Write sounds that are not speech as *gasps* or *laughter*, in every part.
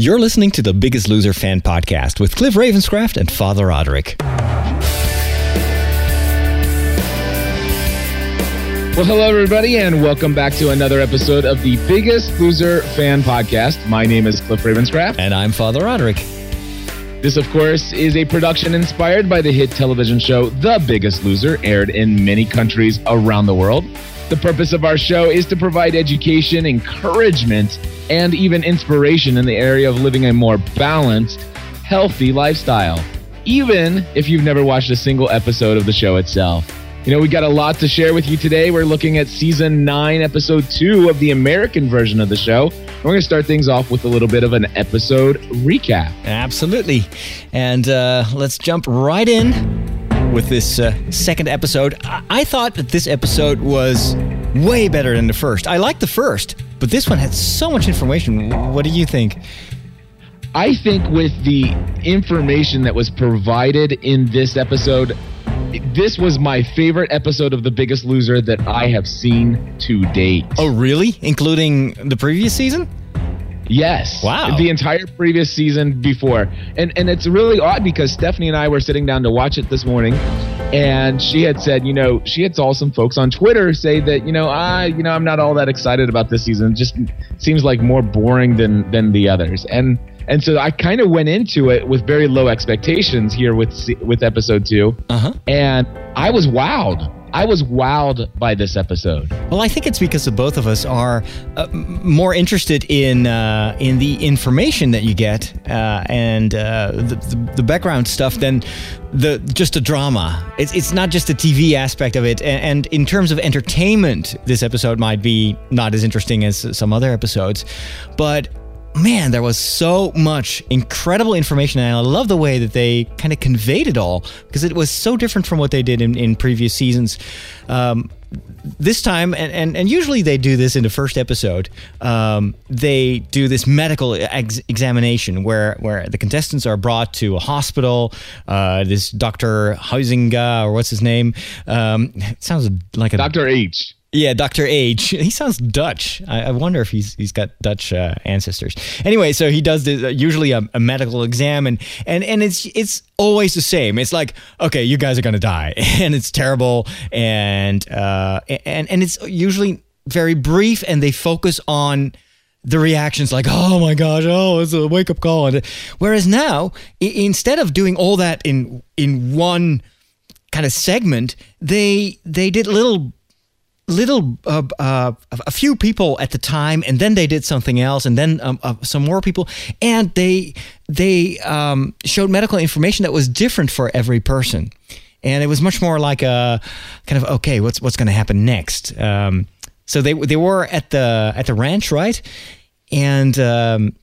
You're listening to the Biggest Loser fan podcast with Cliff Ravenscraft and Father Roderick. Well, hello, everybody, and welcome back to another episode of the Biggest Loser fan podcast. My name is Cliff Ravenscraft. And I'm Father Roderick. This, of course, is a production inspired by the hit television show The Biggest Loser, aired in many countries around the world. The purpose of our show is to provide education, encouragement, and even inspiration in the area of living a more balanced, healthy lifestyle, even if you've never watched a single episode of the show itself. You know, we got a lot to share with you today. We're looking at season nine, episode two of the American version of the show. We're going to start things off with a little bit of an episode recap. Absolutely. And uh, let's jump right in with this uh, second episode. I-, I thought that this episode was way better than the first. I liked the first, but this one had so much information. What do you think? I think with the information that was provided in this episode, this was my favorite episode of The Biggest Loser that I have seen to date. Oh, really? Including the previous season? Yes. Wow. The entire previous season before. And and it's really odd because Stephanie and I were sitting down to watch it this morning and she had said, you know, she had saw some folks on Twitter say that, you know, I, you know, I'm not all that excited about this season. It just seems like more boring than than the others. And and so I kind of went into it with very low expectations here with with episode 2. Uh-huh. And I was wowed. I was wowed by this episode. Well, I think it's because the both of us are uh, more interested in uh, in the information that you get uh, and uh, the, the, background stuff than the just the drama. It's it's not just the TV aspect of it. And, and in terms of entertainment, this episode might be not as interesting as some other episodes, but man, there was so much incredible information, and I love the way that they kind of conveyed it all because it was so different from what they did in, in previous seasons. Um, this time, and, and, and usually they do this in the first episode, um, they do this medical ex- examination where, where the contestants are brought to a hospital. Uh, this Dr. Huizenga, or what's his name? Um, it *laughs* sounds like a Dr. H. Yeah, Doctor H. *laughs* He sounds Dutch. I, I, wonder if he's he's got Dutch uh, ancestors. Anyway, so he does the, uh, usually a, a, medical exam, and, and and it's it's always the same. It's like, okay, you guys are gonna die, *laughs* and it's terrible, and uh, and and it's usually very brief, and they focus on the reactions like oh my gosh oh it's a wake up call whereas now instead of doing all that in in one kind of segment they they did little little uh, uh, a few people at the time and then they did something else and then um, uh, some more people and they they um, showed medical information that was different for every person and it was much more like a kind of okay what's what's going to happen next um, so they they were at the at the ranch right and um,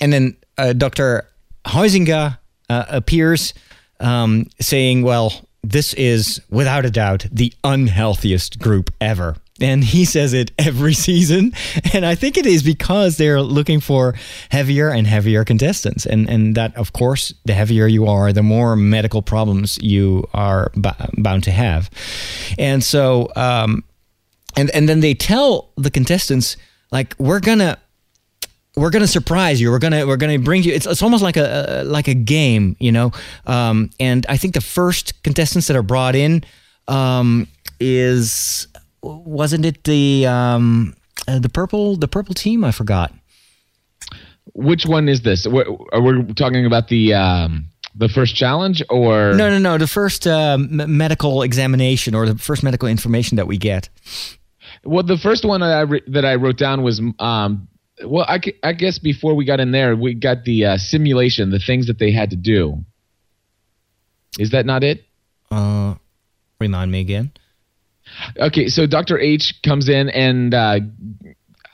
and then uh, Dr. Huizenga uh, appears um, saying well this is without a doubt the unhealthiest group ever. And he says it every *laughs* season. And I think it is because they're looking for heavier and heavier contestants. And, and that, of course, the heavier you are, the more medical problems you are b- bound to have. And so, um, and, and then they tell the contestants, like, we're going to we're gonna surprise you. We're gonna we're gonna bring you. It's, it's almost like a, a like a game, you know. Um, and I think the first contestants that are brought in um, is wasn't it the um, uh, the purple the purple team? I forgot. Which one is this? We're, we're talking about the um, the first challenge, or no, no, no, the first uh, medical examination or the first medical information that we get. Well, the first one that I re- that I wrote down was um, well, I, I guess before we got in there, we got the uh, simulation, the things that they had to do. Is that not it? Uh, remind me again. Okay, so Dr. H comes in and uh,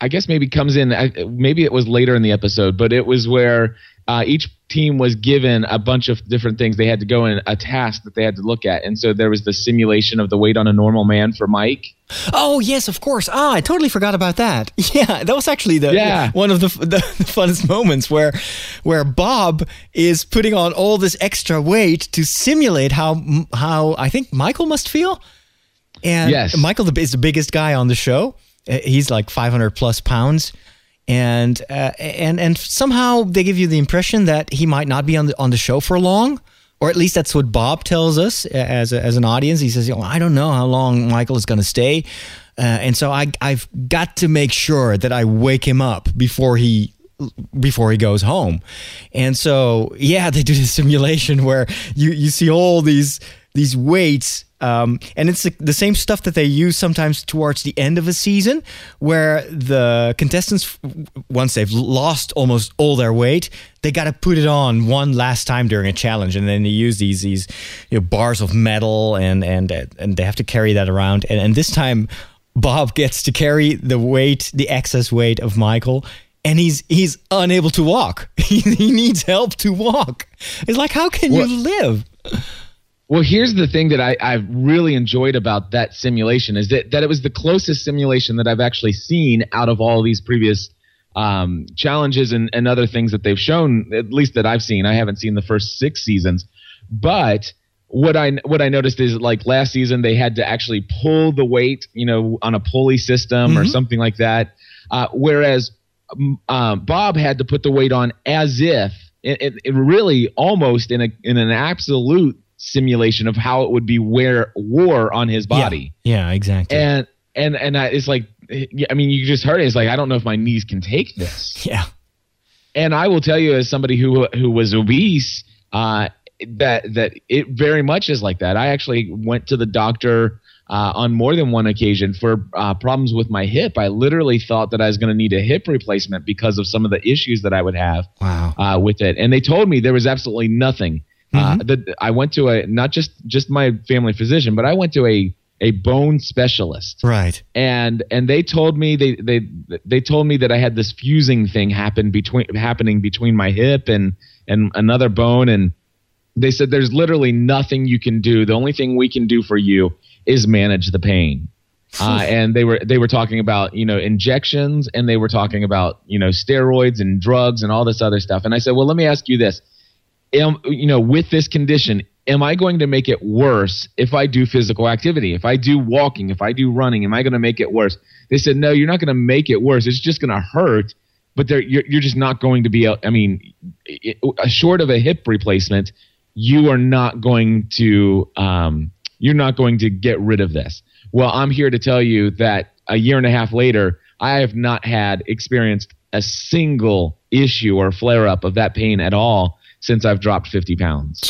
I guess maybe comes in. Maybe it was later in the episode, but it was where uh, each team was given a bunch of different things. They had to go in a task that they had to look at, and so there was the simulation of the weight on a normal man for Mike. Oh yes, of course. Ah, I totally forgot about that. *laughs* Yeah, that was actually the yeah. *laughs* one of the, *laughs* the, the funnest moments where where Bob is putting on all this extra weight to simulate how how I think Michael must feel. And yes. Michael is the biggest guy on the show. Uh, he's like 500 plus pounds and uh, and and somehow they give you the impression that he might not be on the on the show for long or at least that's what Bob tells us as, a, as an audience. He says, I don't know how long Michael is going to stay. Uh, and so I, I've got to make sure that I wake him up before he before he goes home. And so, yeah, they do the simulation where you, you see all these these weights um, and it's the, the, same stuff that they use sometimes towards the end of a season, where the contestants, once they've lost almost all their weight, they got to put it on one last time during a challenge, and then they use these these you know, bars of metal, and and and they have to carry that around. And, and this time, Bob gets to carry the weight, the excess weight of Michael, and he's he's unable to walk. He, *laughs* he needs help to walk. It's like, how can you live? Well, here's the thing that I, I've really enjoyed about that simulation is that, that it was the closest simulation that I've actually seen out of all of these previous um, challenges and, and other things that they've shown, at least that I've seen. I haven't seen the first six seasons, but what I what I noticed is like last season they had to actually pull the weight, you know, on a pulley system mm-hmm. or something like that, uh, whereas um, Bob had to put the weight on as if it, it, it really almost in a in an absolute simulation of how it would be wear war on his body. Yeah, yeah exactly. And and and I, it's like, I mean, you just heard it. It's like I don't know if my knees can take this. *laughs* Yeah. And I will tell you, as somebody who who was obese, uh, that that it very much is like that. I actually went to the doctor. Uh, on more than one occasion for uh, problems with my hip. I literally thought that I was going to need a hip replacement because of some of the issues that I would have wow. uh, with it. And they told me there was absolutely nothing mm-hmm. Uh, the, I went to a not just just my family physician, but I went to a a bone specialist. Right. And and they told me they they they told me that I had this fusing thing happen between happening between my hip and and another bone and they said there's literally nothing you can do. The only thing we can do for you is manage the pain. Uh, and they were they were talking about you know injections and they were talking about you know steroids and drugs and all this other stuff. And I said, well, let me ask you this: am you know with this condition am i going to make it worse if i do physical activity? If i do walking if i do running am i going to make it worse? They said no you're not going to make it worse. It's just going to hurt but you're, you're just not going to be i mean it, short of a hip replacement you are not going to um, you're not going to get rid of this. Well i'm here to tell you that a year and a half later i have not had experienced a single issue or flare up of that pain at all since I've dropped 50 pounds.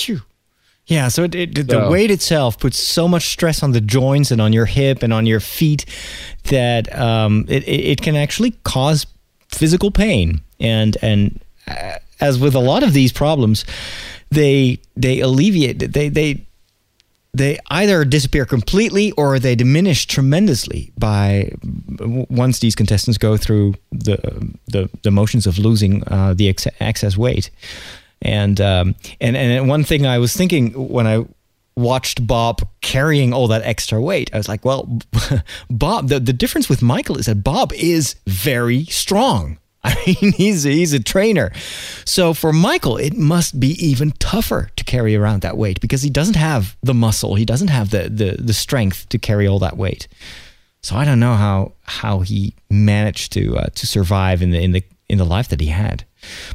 Yeah, so, it, it, so, the weight itself puts so much stress on the joints and on your hip and on your feet that um, it, it can actually cause physical pain. And and uh, as with a lot of these problems, they they alleviate they they they either disappear completely or they diminish tremendously by once these contestants go through the the, the motions of losing uh, the ex- excess weight. And um, and and one thing I was thinking when I watched Bob carrying all that extra weight, I was like, well, *laughs* Bob. The the difference with Michael is that Bob is very strong. *laughs* I mean, he's he's a trainer. So for Michael, it must be even tougher to carry around that weight because he doesn't have the muscle, he doesn't have the the, the strength to carry all that weight. So I don't know how how he managed to uh, to survive in the in the in the life that he had.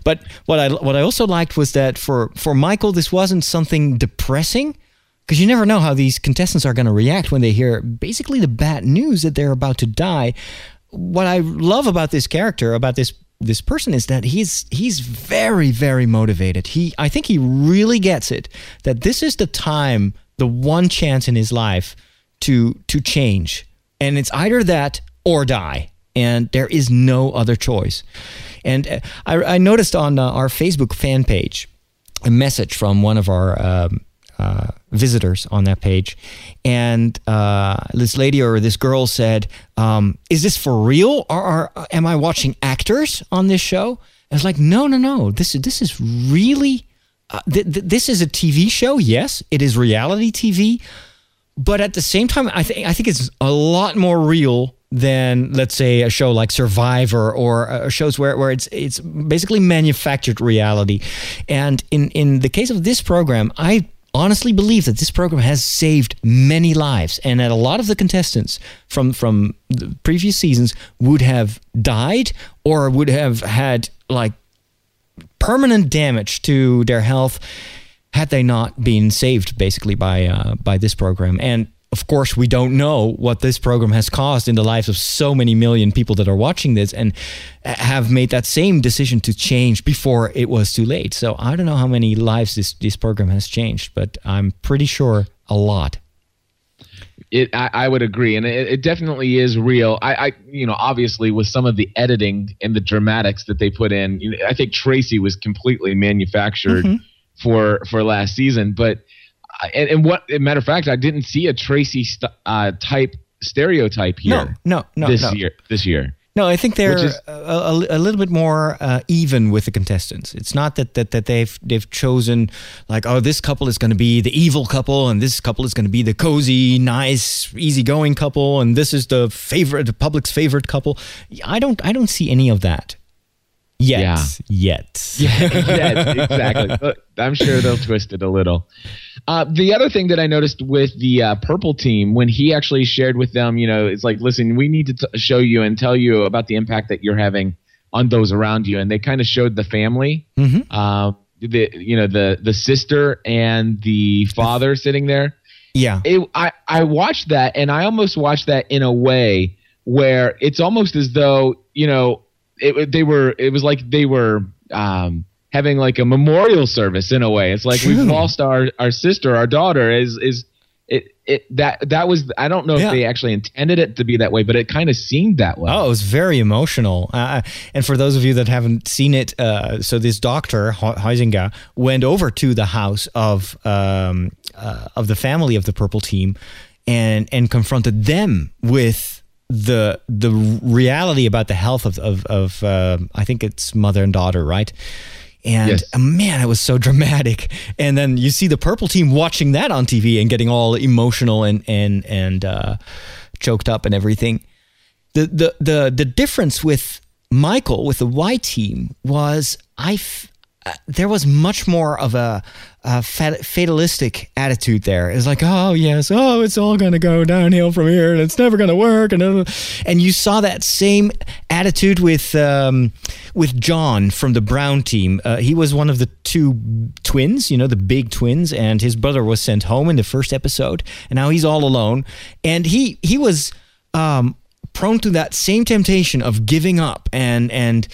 But what I what I also liked was that for for Michael, this wasn't something depressing because you never know how these contestants are going to react when they hear basically the bad news that they're about to die. What I love about this character, about this this person is that he's he's very very motivated. He I think he really gets it that this is the time, the one chance in his life to to change. And it's either that or die. And there is no other choice. And uh, I, I noticed on uh, our Facebook fan page a message from one of our um, uh, visitors on that page, and uh, this lady or this girl said, um, "Is this for real? Or, or, am I watching actors on this show?" I was like, "No, no, no. This is this is really." Uh, th- th- this is a TV show. Yes, it is reality TV, but at the same time, I think I think it's a lot more real than let's say a show like Survivor or uh, shows where, where it's it's basically manufactured reality. And in in the case of this program, I honestly believe that this program has saved many lives, and that a lot of the contestants from from the previous seasons would have died or would have had like permanent damage to their health had they not been saved basically by uh, by this program and of course we don't know what this program has caused in the lives of so many million people that are watching this and have made that same decision to change before it was too late so i don't know how many lives this this program has changed but i'm pretty sure a lot it, I, I, would agree, and it, it, definitely is real. I, I, you know, obviously with some of the editing and the dramatics that they put in, you know, I think Tracy was completely manufactured mm-hmm. for for last season. But and, and what, matter of fact, I didn't see a Tracy st- uh, type stereotype here. No, no, no, this no. year. This year. No, I think they're is, a, a, a, little bit more uh, even with the contestants. It's not that, that that they've they've chosen like oh this couple is going to be the evil couple and this couple is going to be the cozy, nice, easygoing couple and this is the favorite, the public's favorite couple. I don't I don't see any of that. Yet, yeah. yet, *laughs* yeah, yet, exactly. *laughs* I'm sure they'll twist it a little. Uh, the other thing that I noticed with the uh, purple team when he actually shared with them, you know, it's like, listen, we need to t- show you and tell you about the impact that you're having on those around you, and they kind of showed the family, mm-hmm. uh, the you know the the sister and the father sitting there. Yeah, it, I I watched that, and I almost watched that in a way where it's almost as though you know it, they were it was like they were um, having like a memorial service in a way. It's like True. we've lost our our sister, our daughter is is it it that that was I don't know yeah. if they actually intended it to be that way, but it kind of seemed that way. Oh, it was very emotional. Uh, and for those of you that haven't seen it, uh, so this doctor Heisinger went over to the house of um, uh, of the family of the purple team and and confronted them with the the reality about the health of of, of uh, I think it's mother and daughter, right? And yes. uh, man, it was so dramatic. And then you see the purple team watching that on TV and getting all emotional and and and uh, choked up and everything. The the the the difference with Michael with the white team was I f- uh, there was much more of a uh, fatalistic attitude there. It's like, oh yes, oh it's all going to go downhill from here, and it's never going to work, and and you saw that same attitude with um, with John from the Brown team. Uh, he was one of the two twins, you know, the big twins, and his brother was sent home in the first episode, and now he's all alone, and he he was. Um, prone to that same temptation of giving up. And and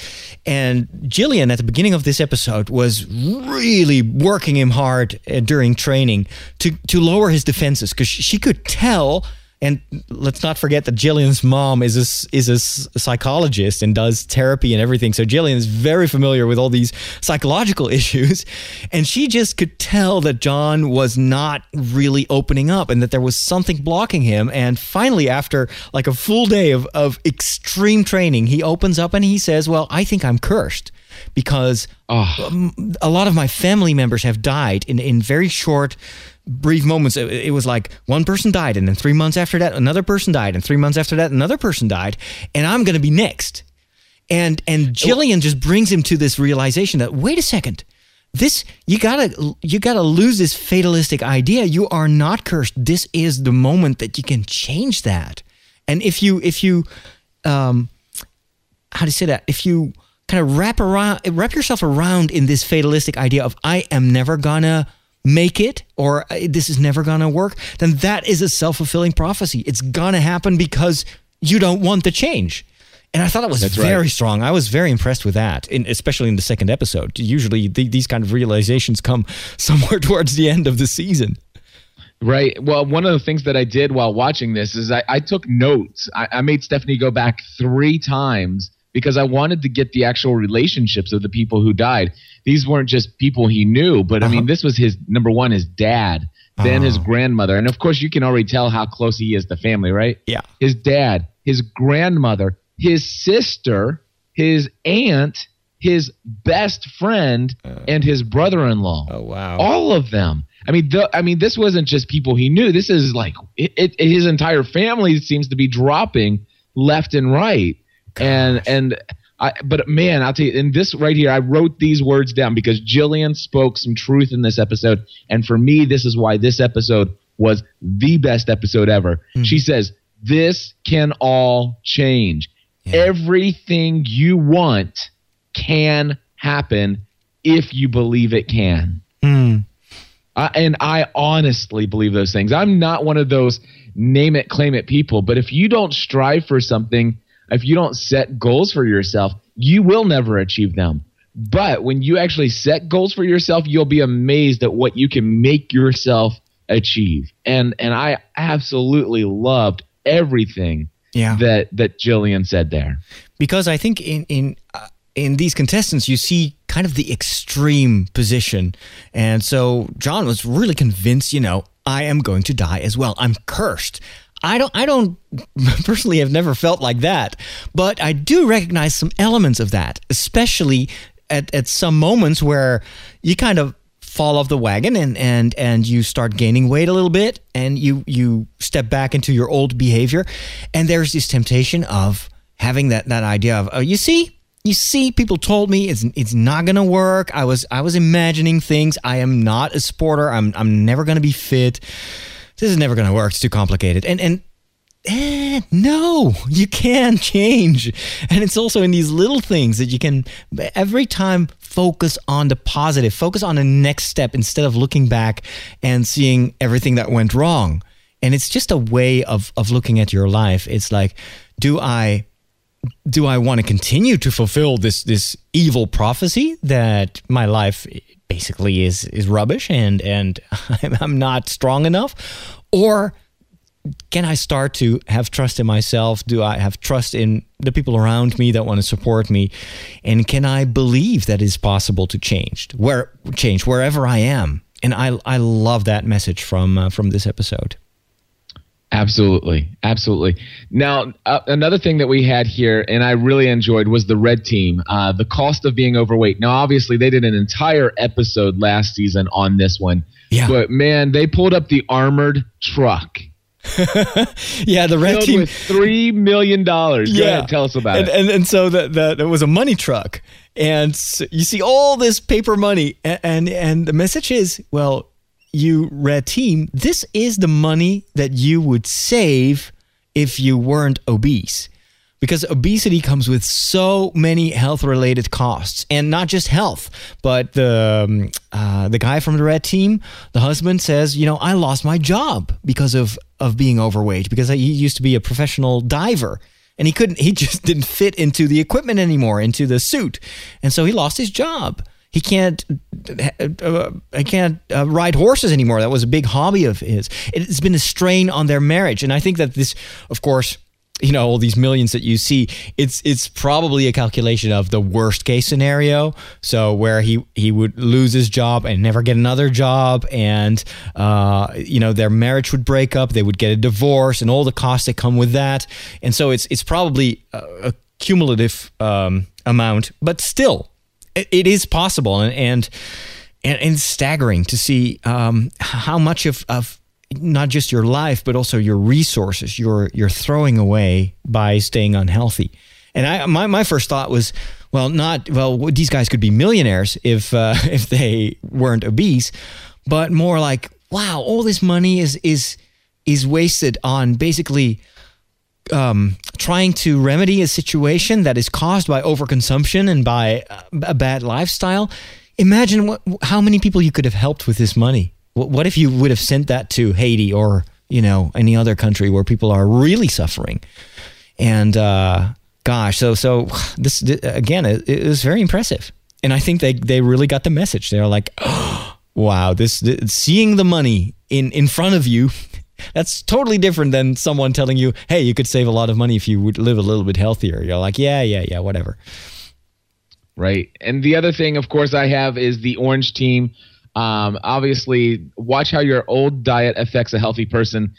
and Jillian at the beginning of this episode was really working him hard uh, during training to to lower his defenses because she could tell and let's not forget that Jillian's mom is a, is a psychologist and does therapy and everything. So Jillian is very familiar with all these psychological *laughs* issues. And she just could tell that John was not really opening up and that there was something blocking him. And finally, after like a full day of, of extreme training, he opens up and he says, Well, I think I'm cursed because oh. a lot of my family members have died in, in very short brief moments it, it, was like one person died and then three months after that another person died and three months after that another person died and i'm going to be next. And and jillian just brings him to this realization that wait a second this you gotta you gotta lose this fatalistic idea. You are not cursed. This is the moment that you can change that. And if you if you um how to say that? If you kind of wrap around wrap yourself around in this fatalistic idea of i am never gonna make it or uh, this is never going to work, then that is a self fulfilling prophecy. It's going to happen because you don't want the change. And I thought it was That's very right. strong. I was very impressed with that, in, especially in the second episode. Usually, the, these kind of realizations come *laughs* somewhere towards the end of the season. Right. Well, one of the things that I did while watching this is I, I took notes. I, I made Stephanie go back three times because I wanted to get the actual relationships of the people who died. These weren't just people he knew, but uh-huh. I mean, this was his number one, his dad, then uh-huh. his grandmother. And of course, you can already tell how close he is to family, right? Yeah. His dad, his grandmother, his sister, his aunt, his best friend, uh, and his brother in law. Oh, wow. All of them. I mean, the, I mean, this wasn't just people he knew. This is like it, it, his entire family seems to be dropping left and right and and I, but man, I'll tell you, in this right here, I wrote these words down because Jillian spoke some truth in this episode. And for me, this is why this episode was the best episode ever. Mm-hmm. She says, This can all change. Yeah. Everything you want can happen if you believe it can. Mm. Uh, and I honestly believe those things. I'm not one of those name it, claim it people, but if you don't strive for something, if you don't set goals for yourself, you will never achieve them. But when you actually set goals for yourself, you'll be amazed at what you can make yourself achieve. And and I absolutely loved everything yeah. that that Jillian said there. Because I think in in uh, in these contestants you see kind of the extreme position. And so John was really convinced, you know, I am going to die as well. I'm cursed. I don't I don't *laughs* personally have never felt like that, but I do recognize some elements of that, especially at, at some moments where you kind of fall off the wagon and, and and you start gaining weight a little bit and you you step back into your old behavior. And there's this temptation of having that that idea of oh you see you see people told me it's it's not going to work. I was i was imagining things. I am not a sporter. I'm i'm never going to be fit this is never going to work. It's too complicated. And and eh, no, you can change. And it's also in these little things that you can every time focus on the positive, focus on the next step instead of looking back and seeing everything that went wrong. And it's just a way of of looking at your life. It's like, do I do I want to continue to fulfill this this evil prophecy that my life basically is is rubbish and and *laughs* I'm not strong enough or can I start to have trust in myself? Do I have trust in the people around me that want to support me? And can I believe that it's possible to change where change wherever I am? And I I love that message from uh, from this episode. Absolutely, absolutely. Now, uh, another thing that we had here, and I really enjoyed, was the red team. Uh, the cost of being overweight. Now, obviously, they did an entire episode last season on this one. Yeah. But man, they pulled up the armored truck. *laughs* yeah, the red team three million dollars. Yeah, ahead, tell us about and, it. And and so that that it was a money truck, and so you see all this paper money, and, and and the message is, well, you red team, this is the money that you would save if you weren't obese. Because obesity comes with so many health related costs, and not just health, but the um, uh, the guy from the red team, the husband says, you know, I lost my job because of of being overweight because he used to be a professional diver, and he couldn't, he just *laughs* didn't fit into the equipment anymore, into the suit, and so he lost his job. He can't uh, I can't uh, ride horses anymore. That was a big hobby of his. It's been a strain on their marriage, and I think that this, of course, you know all these millions that you see it's it's probably a calculation of the worst case scenario. So where he he would lose his job and never get another job and uh, you know their marriage would break up. They would get a divorce and all the costs that come with that. And so it's it's probably a, a cumulative um, amount. But still it, is possible, and and and, and staggering to see um, how much of, of not just your life but also your resources you're you're throwing away by staying unhealthy. And I my my first thought was, well, not well these guys could be millionaires if uh, *laughs* if they weren't obese, but more like wow, all this money is is is wasted on basically um, trying to remedy a situation that is caused by overconsumption and by a bad lifestyle, imagine what, how many people you could have helped with this money. What if you would have sent that to Haiti or you know any other country where people are really suffering? And uh, gosh, so so this, again, it, it, was very impressive, and I think they they really got the message. They're like, oh, *gasps* wow, this, this seeing the money in in front of you that's totally different than someone telling you, hey, you could save a lot of money if you would live a little bit healthier. You're like, yeah, yeah, yeah, whatever. Right. And the other thing, of course, I have is the orange team. Um, obviously, watch how your old diet affects a healthy person.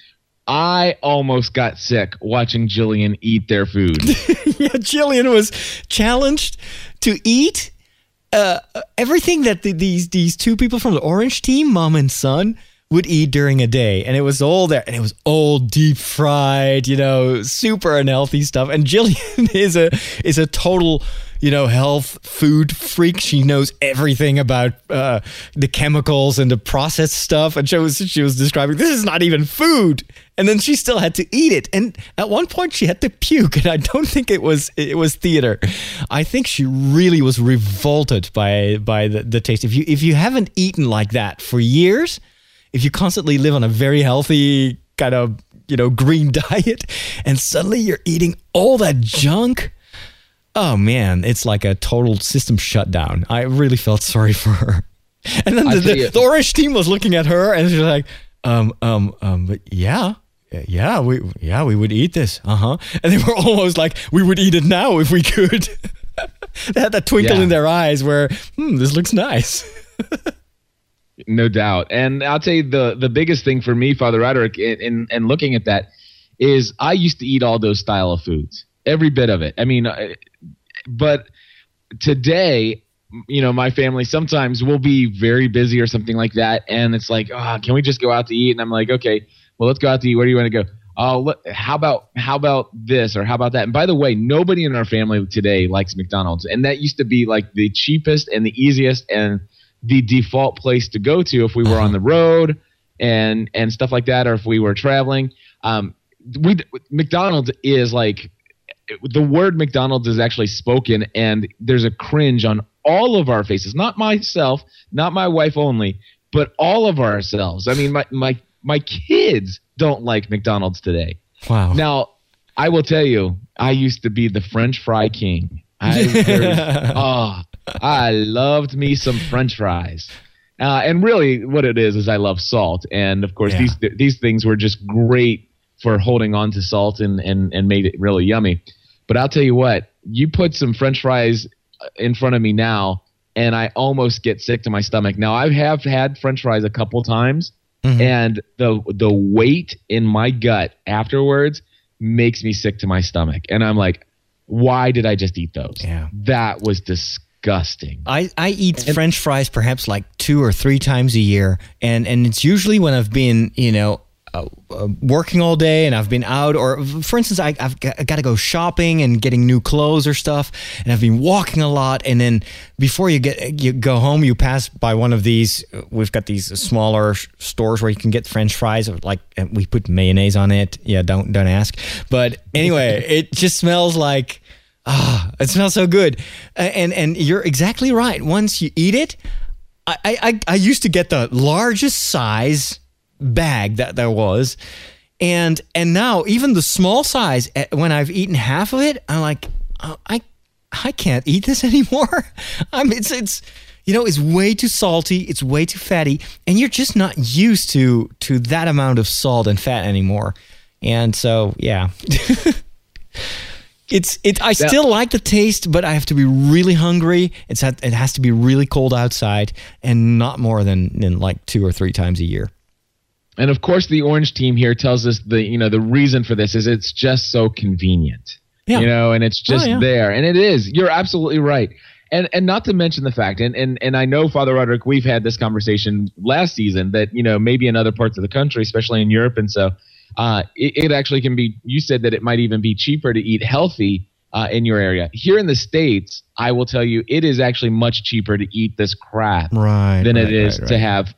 I almost got sick watching Jillian eat their food. *laughs* yeah, Jillian was challenged to eat uh, everything that the, these these two people from the orange team, mom and son, would eat during a day and it was all there and it was all deep fried you know super unhealthy stuff and jillian *laughs* is a is a total you know, health food freak. She knows everything about uh, the chemicals and the processed stuff. And she was, she was describing this is not even food. And then she still had to eat it. And at one point she had to puke. And I don't think it was it was theater. I think she really was revolted by by the, the taste. If you if you haven't eaten like that for years, if you constantly live on a very healthy kind of you know green *laughs* diet and suddenly you're eating all that junk oh man it's like a total system shutdown i really felt sorry for her. *laughs* And then the, the, the, orange team was looking at her and she's like um um um but yeah yeah we yeah we would eat this uh-huh. And they were *laughs* almost like we would eat it now if we could. They had that twinkle yeah. in their eyes where hmm this looks nice no doubt. And I'll tell you the the biggest thing for me, Father Roderick, in, in, in looking at that, is I used to eat all those style of foods, every bit of it. I mean, uh, but today, you know, my family sometimes will be very busy or something like that, and it's like, oh, can we just go out to eat? And I'm like, okay, well, let's go out to eat. Where do you want to go? Oh, look, how about how about this or how about that? And by the way, nobody in our family today likes McDonald's, and that used to be like the cheapest and the easiest and the default place to go to if we were on the road and and stuff like that, or if we were traveling. Um, we McDonald's is like the word McDonald's is actually spoken, and there's a cringe on all of our faces. Not myself, not my wife only, but all of ourselves. I mean, my my my kids don't like McDonald's today. Wow. Now, I will tell you, I used to be the French fry king. I, *laughs* oh, I loved me some French fries. Uh, and really, what it is is I love salt, and of course, yeah. these these things were just great for holding on to salt and, and and made it really yummy. But I'll tell you what, you put some French fries in front of me now, and I almost get sick to my stomach. Now I have had French fries a couple times, mm-hmm. and the the weight in my gut afterwards makes me sick to my stomach, and I'm like, why did I just eat those? Yeah, that was disgusting disgusting. I, I eat and, French fries perhaps like two or three times a year, and and it's usually when I've been you know uh, uh, working all day and I've been out, or for instance, I, have got, got, to go shopping and getting new clothes or stuff, and I've been walking a lot. And then before you get you go home, you pass by one of these. We've got these smaller stores where you can get French fries, like we put mayonnaise on it. Yeah, don't don't ask. But anyway, it just smells like Ah, it smells so good. And and you're exactly right. Once you eat it, I, I, I used to get the largest size bag that there was. And and now even the small size eh, when I've eaten half of it, I'm like, oh, I I can't eat this *laughs* anymore. I'm it's it's you know, it's way too salty, it's way too fatty, and you're just not used to to that amount of salt and fat anymore. And so, yeah. *laughs* it's it. I still like the taste, but I have to be really hungry. It's had, it has to be really cold outside, and not more than than like two or three times a year. And of course, the orange team here tells us the you know the reason for this is it's just so convenient. Yeah. You know, and it's oh, just oh, yeah. there, and it is. You're absolutely right. And and not to mention the fact, and and and I know Father Roderick, we've had this conversation last season that you know maybe in other parts of the country, especially in Europe, and so uh, it, it, actually can be. You said that it might even be cheaper to eat healthy uh, in your area. Here in the states, I will tell you, it is actually much cheaper to eat this crap right, than right, it is right, to have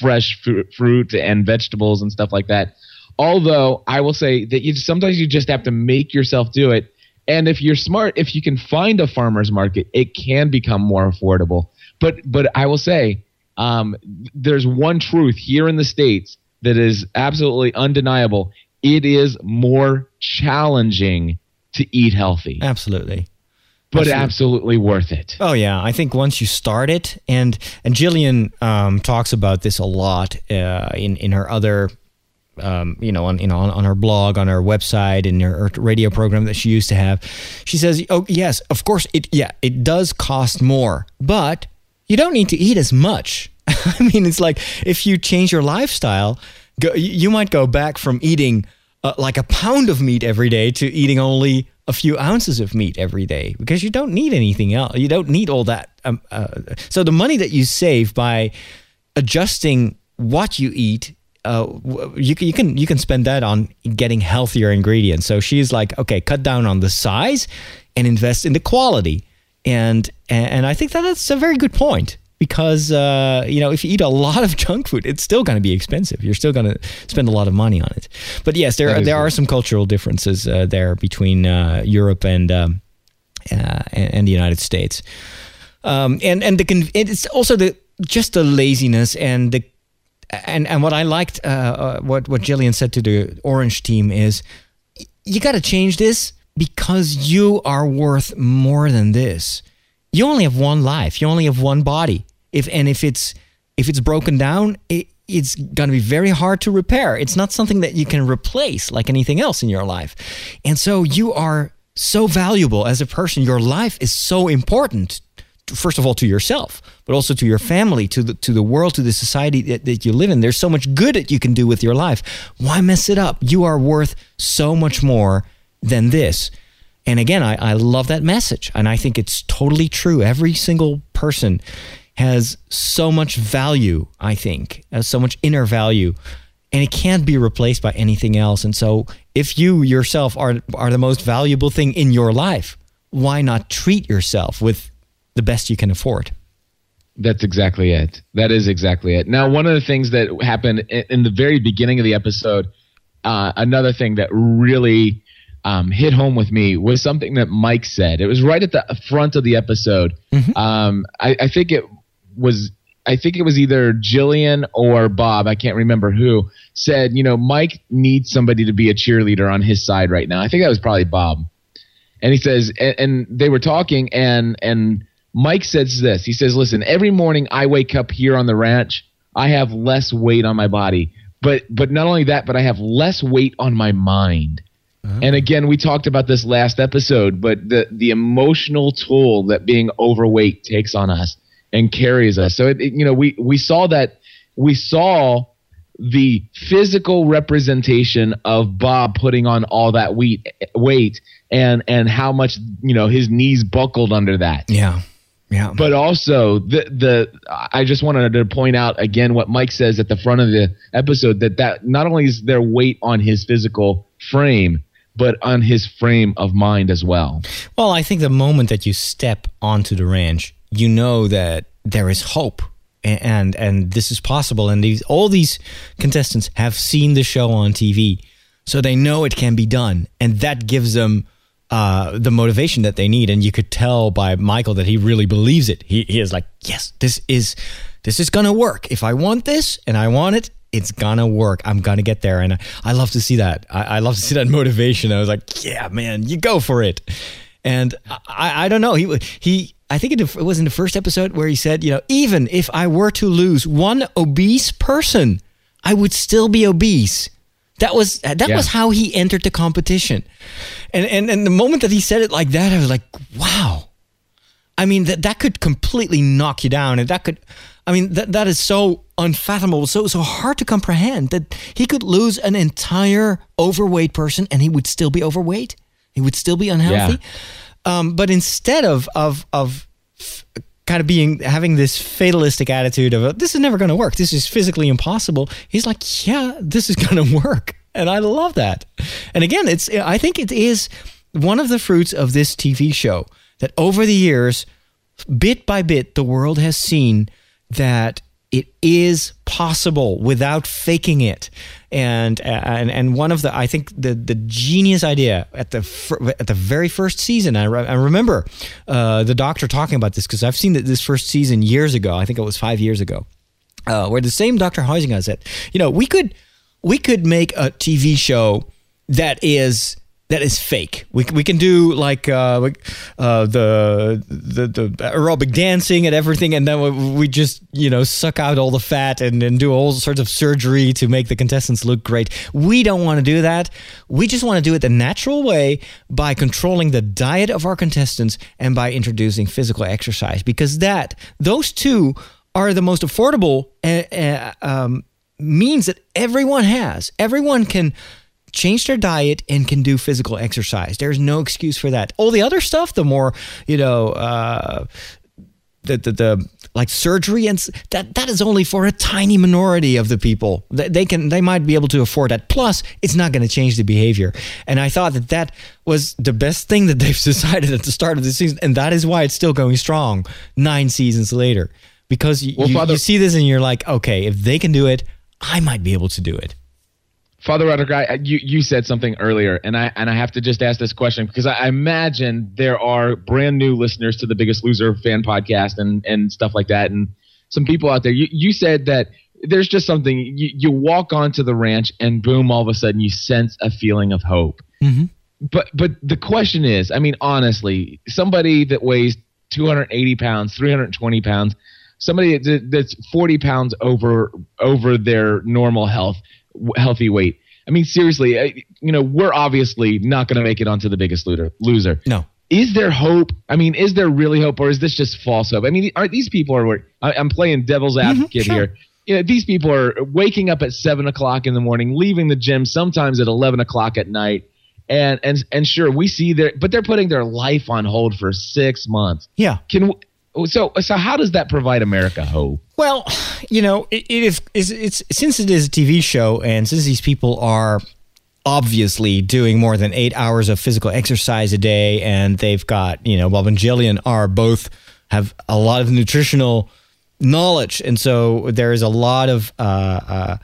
fresh fr- fruit and vegetables and stuff like that. Although I will say that you sometimes you just have to make yourself do it. And if you're smart, if you can find a farmer's market, it can become more affordable. But but I will say, um, there's one truth here in the states that is absolutely undeniable. It is more challenging to eat healthy. Absolutely. But absolutely. absolutely worth it. Oh yeah, I think once you start it, and and Jillian um, talks about this a lot uh, in in her other um, you know, on you know on, on, her blog, on her website, in her, her, radio program that she used to have. She says, "Oh yes, of course it. Yeah, it does cost more, but you don't need to eat as much. *laughs* I mean, it's like if you change your lifestyle, go, you might go back from eating uh, like a pound of meat every day to eating only a few ounces of meat every day because you don't need anything else. You don't need all that. Um, uh, so the money that you save by adjusting what you eat uh, you, you can you can spend that on getting healthier ingredients. So she's like, okay, cut down on the size and invest in the quality and and I think that that's a very good point because uh, you know if you eat a lot of junk food, it's still going to be expensive. You're still going to spend a lot of money on it. But yes, there there are some cultural differences uh, there between uh, Europe and um, uh, and the United States. Um, and and the it's also the just the laziness and the and and what I liked uh, uh, what what Jillian said to the Orange team is you got to change this because you are worth more than this. You only have one life. You only have one body. If and if it's if it's broken down, it, it's going to be very hard to repair. It's not something that you can replace like anything else in your life. And so you are so valuable as a person. Your life is so important first of all to yourself, but also to your family, to the to the world, to the society that, that you live in. There's so much good that you can do with your life. Why mess it up? You are worth so much more than this. And again, I, I love that message. And I think it's totally true. Every single person has so much value, I think, has so much inner value. And it can't be replaced by anything else. And so if you yourself are are the most valuable thing in your life, why not treat yourself with the best you can afford. That's exactly it. That is exactly it. Now, one of the things that happened in the very beginning of the episode, uh, another thing that really um, hit home with me was something that Mike said. It was right at the front of the episode. Mm-hmm. Um, I, I think it was I think it was either Jillian or Bob, I can't remember who, said, you know, Mike needs somebody to be a cheerleader on his side right now. I think that was probably Bob. And he says, and, and they were talking, and and Mike says this. He says, "Listen, every morning I wake up here on the ranch, I have less weight on my body, but but not only that, but I have less weight on my mind." Uh-huh. And again, we talked about this last episode, but the the emotional toll that being overweight takes on us and carries us. So it, it, you know, we we saw that we saw the physical representation of Bob putting on all that weight weight and and how much you know his knees buckled under that. Yeah. Yeah. But also the the I just wanted to point out again what Mike says at the front of the episode that that not only is there weight on his physical frame but on his frame of mind as well. Well, I think the moment that you step onto the ranch, you know that there is hope and and, this is possible and these all these contestants have seen the show on TV. So they know it can be done and that gives them uh, the motivation that they need. And you could tell by Michael that he really believes it. He, he is like, yes, this is this is gonna work. If I want this and I want it, it's gonna work. I'm gonna get there. And I, I love to see that. I, I, love to see that motivation. I was like, yeah, man, you go for it. And I, I don't know. He he. I think it was in the first episode where he said, you know, even if I were to lose one obese person, I would still be obese. That was that yeah. was how he entered the competition. And, and and the moment that he said it like that, I was like, wow. I mean that that could completely knock you down, and that could, I mean that that is so unfathomable, so so hard to comprehend that he could lose an entire overweight person and he would still be overweight. He would still be unhealthy. Yeah. Um, but instead of of of kind of being having this fatalistic attitude of this is never going to work. This is physically impossible. He's like, yeah, this is *laughs* going to work, and I love that. And again, it's I think it is one of the fruits of this TV show that over the years, bit by bit, the world has seen that it is possible without faking it. And and and one of the I think the the genius idea at the at the very first season. I, re, I remember uh, the doctor talking about this because I've seen this first season years ago. I think it was five years ago, uh, where the same Dr. Huizenga said, you know, we could we could make a TV show that is that is fake. We, we can do like uh, uh, the, the the aerobic dancing and everything, and then we just you know suck out all the fat and, and do all sorts of surgery to make the contestants look great. We don't want to do that. We just want to do it the natural way by controlling the diet of our contestants and by introducing physical exercise because that those two are the most affordable uh, um, means that everyone has. Everyone can change their diet and can do physical exercise. There's no excuse for that. All the other stuff, the more, you know, uh, the, the, the like surgery and that that is only for a tiny minority of the people. They can they might be able to afford that. Plus it's not going to change the behavior. And i thought that that was the best thing that *laughs* they've decided at the start of the season and that is why it's still going strong nine seasons later. Because well, Father, you see this and you're like okay if they can do it i might be able to do it Father Roderick, I, you you said something earlier, and I and I have to just ask this question because I imagine there are brand new listeners to the Biggest Loser fan podcast and and stuff like that, and some people out there. You you said that there's just something you, you walk onto the ranch and boom, all of a sudden you sense a feeling of hope. Mm-hmm. But but the question is, I mean, honestly, somebody that weighs 280 pounds, 320 pounds, somebody that's 40 pounds over over their normal health healthy weight. I mean, seriously, you know, we're obviously not going to make it onto the biggest loser. No. Is there hope? I mean, is there really hope, or is this just false hope? I mean, are these people are? I'm playing devil's mm-hmm, advocate mm-hmm, sure. here. You know, these people are waking up at seven o'clock in the morning, leaving the gym sometimes at eleven o'clock at night, and and and sure, we see their, but they're putting their life on hold for six months. Yeah. Can so so how does that provide America hope? Well, you know, it, it is it's, it's since it is a TV show and since these people are obviously doing more than eight hours of physical exercise a day and they've got you know Bob and Jillian are both have a lot of nutritional knowledge and so there is a lot of uh, uh,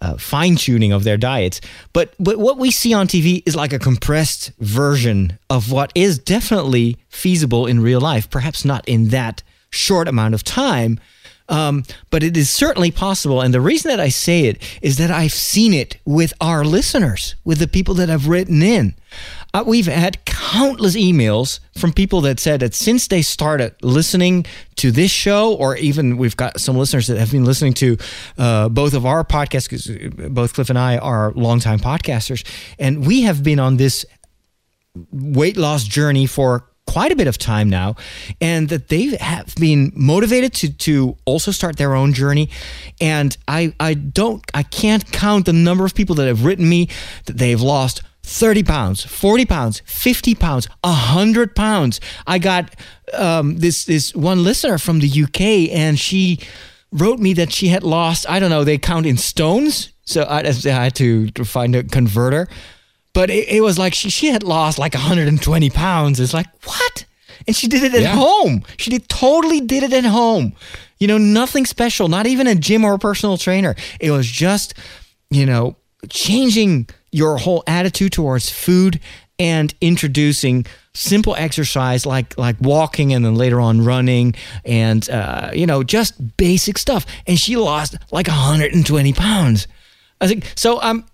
uh, fine tuning of their diets. But but what we see on TV is like a compressed version of what is definitely feasible in real life. Perhaps not in that short amount of time. Um, but it is certainly possible. And the reason that I say it is that I've seen it with our listeners, with the people that have written in. Uh, we've had countless emails from people that said that since they started listening to this show, or even we've got some listeners that have been listening to uh, both of our podcasts, because uh, both Cliff and I are longtime podcasters, and we have been on this weight loss journey for quite a bit of time now, and that they have been motivated to to also start their own journey. And I I don't I can't count the number of people that have written me that they've lost 30 pounds, 40 pounds, 50 pounds, 100 pounds. I got um, this this one listener from the UK and she wrote me that she had lost, I don't know, they count in stones. So I, I had to, to find a converter. But it, it, was like she, she had lost like 120 pounds. It's like, what? And she did it at yeah. home. She did totally did it at home. You know, nothing special, not even a gym or a personal trainer. It was just, you know, changing your whole attitude towards food and introducing simple exercise like like walking and then later on running and uh, you know just basic stuff and she lost like 120 pounds i think so um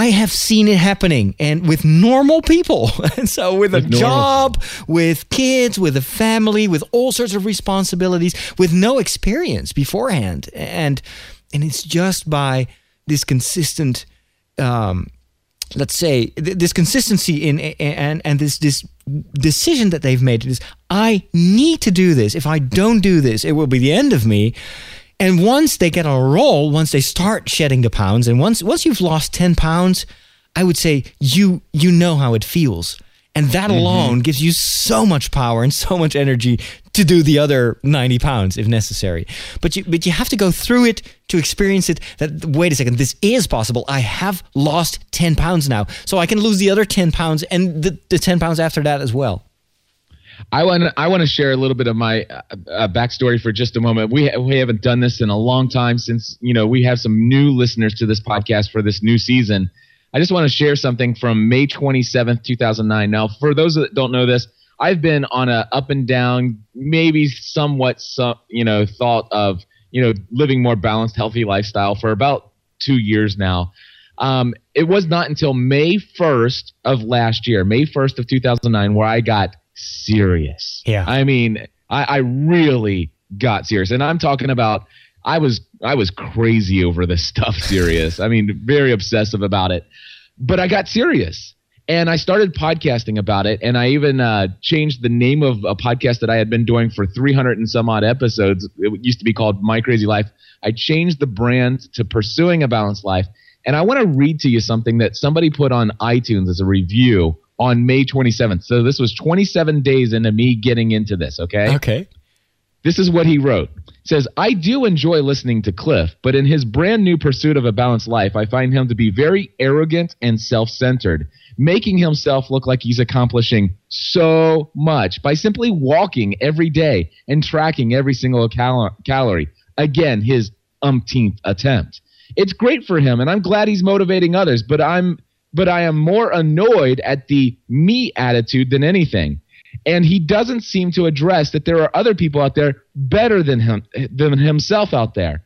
I have seen it happening and with normal people. *laughs* And so with, a normal. job, with kids, with a family, with all sorts of responsibilities, with no experience beforehand. And and it's just by this consistent um, let's say th- this consistency in and and this this decision that they've made is I need to do this. If I don't do this, it will be the end of me. And once they get on a roll, once they start shedding the pounds, and once once you've lost ten pounds, I would say you you know how it feels. And that mm-hmm. alone mm-hmm. gives you so much power and so much energy to do the other 90 pounds if necessary. But you, but you have to go through it to experience it that, wait a second, this is possible. I have lost 10 pounds now. So I can lose the other 10 pounds and the, the 10 pounds after that as well. I want I want to share a little bit of my uh, backstory for just a moment. We we haven't done this in a long time since you know we have some new listeners to this podcast for this new season. I just want to share something from May 27th, 2009. Now, for those that don't know this, I've been on a up and down, maybe somewhat, some, you know, thought of, you know, living more balanced, healthy lifestyle for about two years now. Um, it was not until May 1st of last year, May 1st of 2009, where I got serious. Yeah. I mean, I, I really got serious. And I'm talking about I was I was crazy over this *laughs* stuff serious. I mean, very obsessive about it. But I got serious. And I started podcasting about it, and I even uh, changed the name of a podcast that I had been doing for 300 and some odd episodes. It used to be called My Crazy Life. I changed the brand to Pursuing a Balanced Life. And I want to read to you something that somebody put on iTunes as a review on May 27th. So this was 27 days into me getting into this, okay? Okay. This is what he wrote. He says, I do enjoy listening to Cliff, but in his brand new pursuit of a balanced life, I find him to be very arrogant and self centered, making himself look like he's accomplishing so much by simply walking every day and tracking every single cal- calorie. Again, his umpteenth attempt. It's great for him, and I'm glad he's motivating others, but I'm but I am more annoyed at the me attitude than anything. And he doesn't seem to address that there are other people out there better than him than himself out there.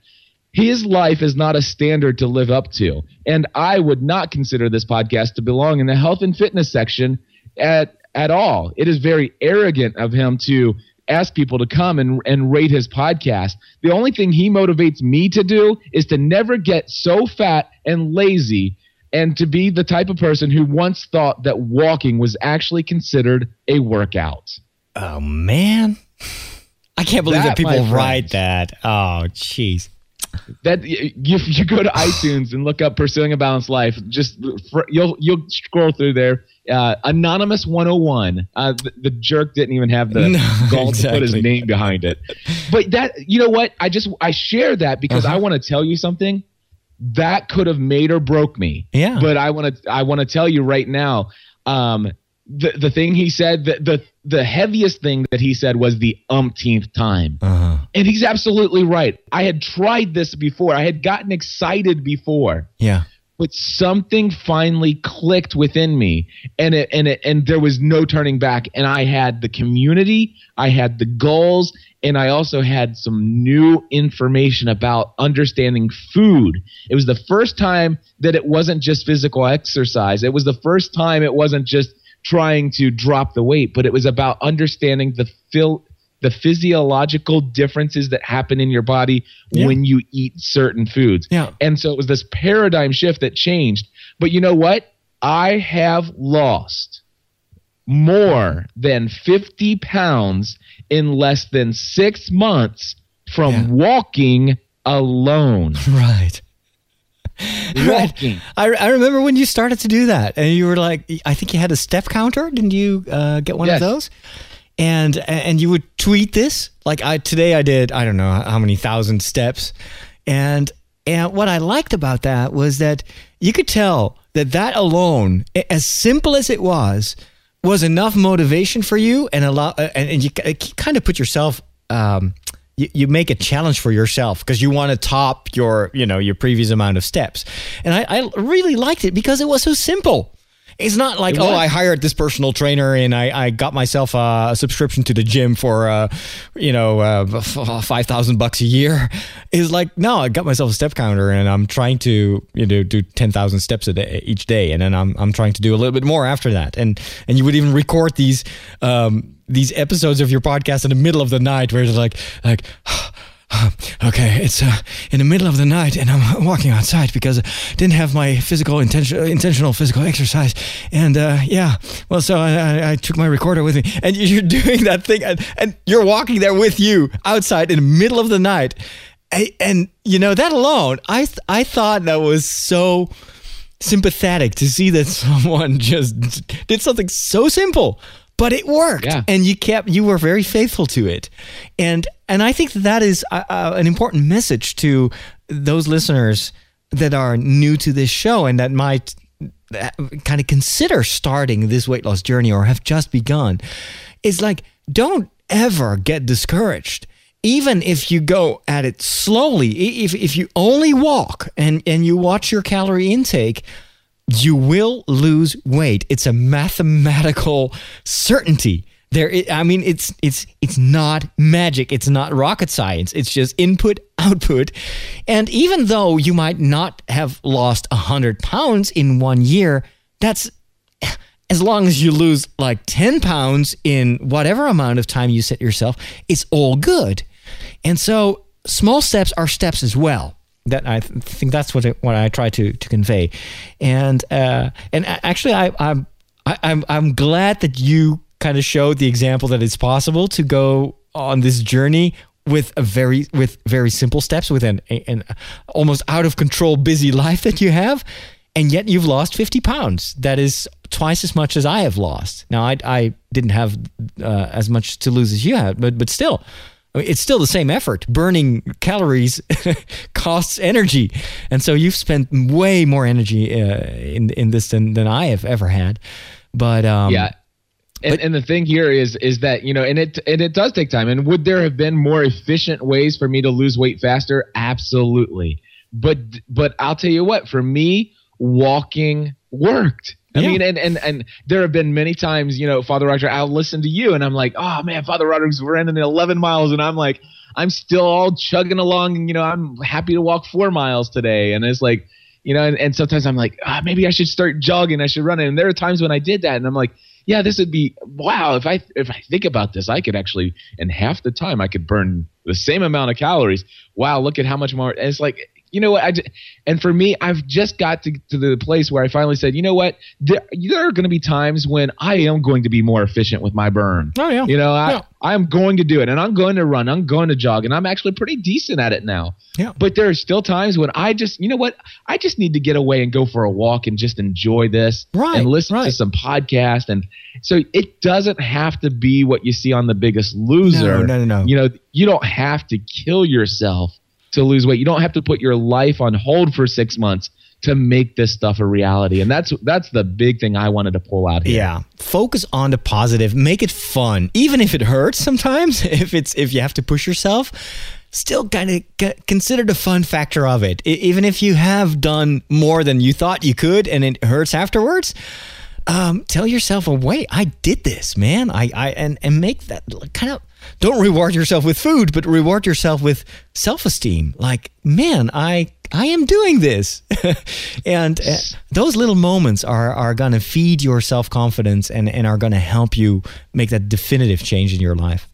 His life is not a standard to live up to. And i would not consider this podcast to belong in the health and fitness section at at all. It is very arrogant of him to ask people to come and, and rate his podcast. The only thing he motivates me to do is to never get so fat and lazy and to be the type of person who once thought that walking was actually considered a workout. Oh man, I can't believe that, that people write that. Oh, jeez. That if *laughs* you go to iTunes and look up "Pursuing a Balanced Life," just you'll you'll scroll through there. Uh, Anonymous 101. Uh, the, the, jerk didn't even have the *laughs* no, gall exactly. to put his name behind it. But that you know what? I just I share that because uh-huh. I want to tell you something that could have made or broke me. Yeah. But I want to I want to tell you right now, um, the the thing he said, the the the heaviest thing that he said was the umpteenth time, uh-huh. and he's absolutely right. I had tried this before. I had gotten excited before. Yeah. But something finally clicked within me, and it and it and there was no turning back. And I had the community, I had the goals, and I also had some new information about understanding food. It was the first time that it wasn't just physical exercise. It was the first time it wasn't just trying to drop the weight, but it was about understanding the the physiological differences that happen in your body yeah. when you eat certain foods. Yeah. And so it was this paradigm shift that changed. But you know what? I have lost more than 50 pounds in less than six months from yeah. walking alone. *laughs* Right. Walking. Right. I, I remember when you started to do that, and you were like, I think you had a step counter. Didn't you uh, get one yes. of those? And and you would tweet this like I today I did I don't know how many thousand steps, and and what I liked about that was that you could tell that that alone, as simple as it was, was enough motivation for you and allow uh, and, and you kind of put yourself um, you, you make a challenge for yourself because you want to top your you know your previous amount of steps. And I, I really liked it because it was so simple it's not like, oh, I hired this personal trainer and I, I got myself a subscription to the gym for, uh, you know, uh, *laughs* 5,000 bucks a year. It's like, no, I got myself a step counter and I'm trying to, you know, do 10,000 steps a day each day. And then I'm, I'm trying to do a little bit more after that. And, and you would even record these, um, these episodes of your podcast in the middle of the night where it's like, like, *sighs* *sighs* okay, it's uh, in the middle of the night and I'm *laughs* walking outside because I didn't have my physical intention, intentional physical exercise. And uh, yeah, well, so I, I, took my recorder with me and *laughs* you're doing that thing and, and, you're walking there with you outside in the middle of the night. And, and you know, that alone, I, I thought that was so sympathetic to see that *laughs* someone just did something so simple but it worked. Yeah. and you kept you were very faithful to it. And and i think that, that is a, a, an important message to those listeners that are new to this show and that might uh, kind of consider starting this weight loss journey or have just begun. Is like don't ever get discouraged. Even if you go at it slowly if, if you only walk and and you watch your calorie intake you will lose weight. It's a mathematical certainty. There, I mean, it's it's it's not magic. It's not rocket science. It's just input output. And even though you might not have lost hundred pounds in one year, that's as long as you lose like ten pounds in whatever amount of time you set yourself, it's all good. And so small steps are steps as well that I th- think that's what it, what I try to to convey, and uh, and actually I I'm I, I'm I'm glad that you kind of showed the example that it's possible to go on this journey with a very with very simple steps with an, an almost out of control busy life that you have and yet you've lost 50 pounds. That is twice as much as i have lost. Now i, I didn't have uh, as much to lose as you had but but still I mean, it's still the same effort. Burning calories *laughs* costs energy, and so you've spent way more energy uh, in in this than than I have ever had. But um, yeah. And, and the thing here is is that you know and it and it does take time and would there have been more efficient ways for me to lose weight faster absolutely but but I'll tell you what for me walking worked I yeah. mean, and, and and there have been many times, you know, Father Roger, I'll listen to you and I'm like, oh man, Father Roger's running 11 miles, and I'm like, I'm still all chugging along, and you know, I'm happy to walk four miles today, and it's like, you know, and, and sometimes I'm like, ah, maybe I should start jogging, I should run it, and there are times when I did that, and I'm like, yeah, this would be wow. If I if I think about this, I could actually in half the time I could burn the same amount of calories. Wow, look at how much more. It's like you know what? I just, and for me, I've just got to, to the place where I finally said, you know what? There, there are going to be times when I am going to be more efficient with my burn. Oh yeah. You know, I yeah. I'm going to do it, and I'm going to run, I'm going to jog, and I'm actually pretty decent at it now. Yeah. But there are still times when I just, you know what? I just need to get away and go for a walk and just enjoy this, right? And listen right. to some podcast, and so it doesn't have to be what you see on The Biggest Loser. No, no, no. no. You know, you don't have to kill yourself to lose weight. You don't have to put your life on hold for six months to make this stuff a reality. And that's that's the big thing I wanted to pull out here. Yeah. Focus on the positive. Make it fun. Even if it hurts sometimes, *laughs* if it's if you have to push yourself, still kind of consider the fun factor of it. Even if you have done more than you thought you could and it hurts afterwards, um, tell yourself, "Oh, wait, I did this, man." I, I and and make that kind of don't reward yourself with food, but reward yourself with self-esteem. Like, man, I I am doing this, *laughs* and uh, those little moments are are gonna feed your self-confidence and and are gonna help you make that definitive change in your life.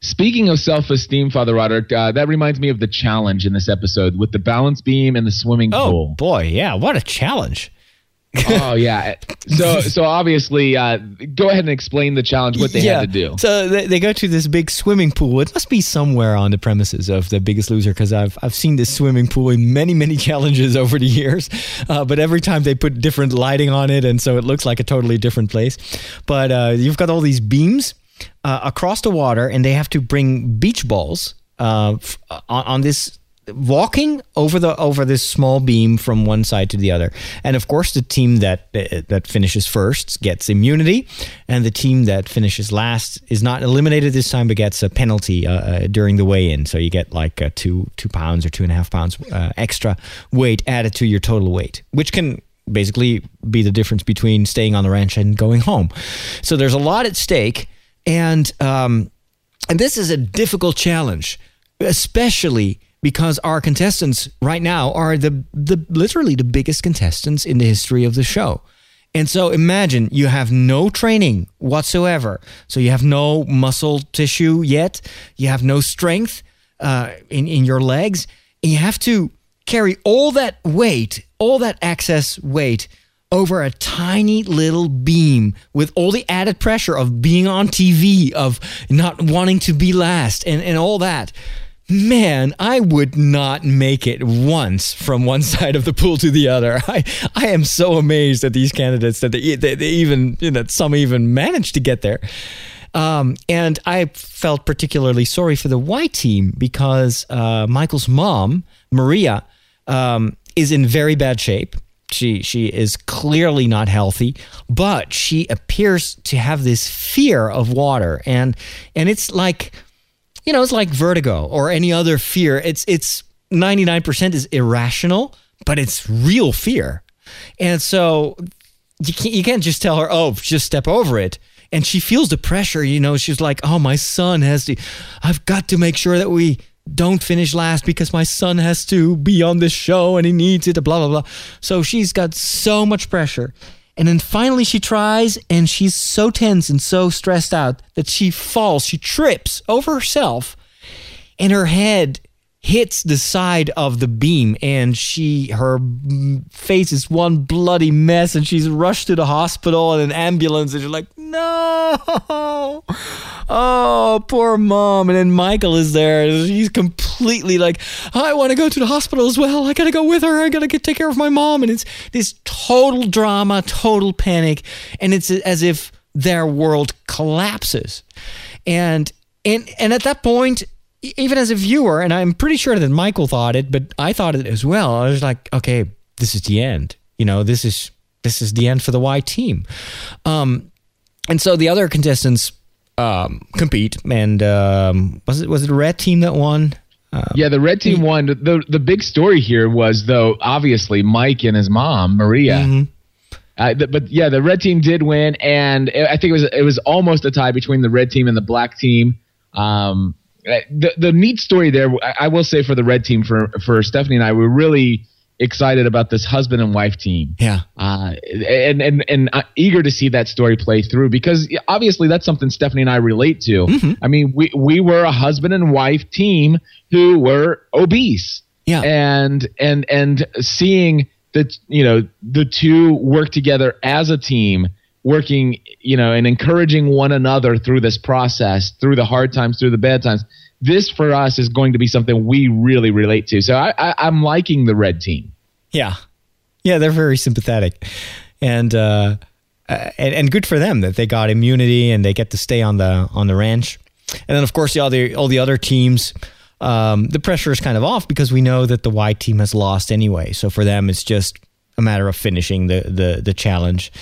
Speaking of self esteem, Father Roderick, uh, that reminds me of the challenge in this episode with the balance beam and the swimming oh, pool. Oh, boy. Yeah. What a challenge oh yeah. So so obviously, uh, go ahead and explain the challenge. What they yeah. had to do. So they, they go to this big swimming pool. It must be somewhere on the premises of the Biggest Loser because I've I've seen this swimming pool in many many *laughs* challenges over the years. Uh, but every time they put different lighting on it, and so it looks like a totally different place. But uh, you've got all these beams uh, across the water, and they have to bring beach balls uh, on, on this walking over the over this small beam from one side to the other. And of course the team that that finishes first gets immunity and the team that finishes last is not eliminated this time but gets a penalty uh, uh, during the weigh-in. So you get like uh, two two pounds or two and a half pounds uh, extra weight added to your total weight which can basically be the difference between staying on the ranch and going home. So there's a lot at stake and um, and this is a difficult challenge especially because our contestants right now are the, the literally the biggest contestants in the history of the show. And so imagine you have no training whatsoever. So you have no muscle tissue yet. You have no strength uh, in, in your legs. And you have to carry all that weight, all that excess weight over a tiny little beam with all the added pressure of being on TV, of not wanting to be last, and, and all that man, I would not make it once from one *laughs* side of the pool to the other. I, I am so amazed at these candidates that they, they, they even, you know, some even managed to get there. Um, and I felt particularly sorry for the white team because uh, Michael's mom, Maria, um, is in very bad shape. She she is clearly not healthy, but she appears to have this fear of water, and and it's like you know, it's like vertigo or any other fear. It's it's 99% is irrational, but it's real fear. And so you can't you can't just tell her, "Oh, just step over it." And she feels the pressure, you know, she's like, "Oh, my son has to I've got to make sure that we don't finish last because my son has to be on this show and he needs it, blah, blah, blah. So she's got so much pressure. And then finally she tries and she's so tense and so stressed out that she falls, she trips over herself and her head hits the side of the beam and she her face is one bloody mess and she's rushed to the hospital and an ambulance and she's like no! *laughs* Oh poor mom. And then michael is there and he's completely like i want to go to the hospital as well. I gotta go with her. I gotta get take care of my mom. And it's this total drama total panic and it's as if their world collapses. And and and at that point even as a viewer, and I'm pretty sure that Michael thought it, but I thought it as well. I was like, okay, this is the end. You know, this is this is the end for the white team. Um, and so the other contestants um, compete, and um, was it was it the red team that won? yeah, the red team won. The the big story here was though obviously Mike and his mom Maria. Mm-hmm. Uh, th- but yeah, the red team did win, and I think it was it was almost a tie between the red team and the black team. Um, the the neat story there, I, I will say for the red team, for for Stephanie and I, we're really excited about this husband and wife team. Yeah. Uh, and and and uh, eager to see that story play through because obviously that's something Stephanie and I relate to. Mm-hmm. I mean, we we were a husband and wife team who were obese. Yeah. And and and seeing that you know the two work together as a team working you know and encouraging one another through this process through the hard times through the bad times. This for us is going to be something we really relate to. So i, I i'm liking the red team. Yeah, yeah, they're very sympathetic, and uh, uh, and, and good for them that they got immunity and they get to stay on the on the ranch. And then of course the other all the other teams, um, the pressure is kind of off because we know that the white team has lost anyway. So for them, it's just a matter of finishing the the the challenge.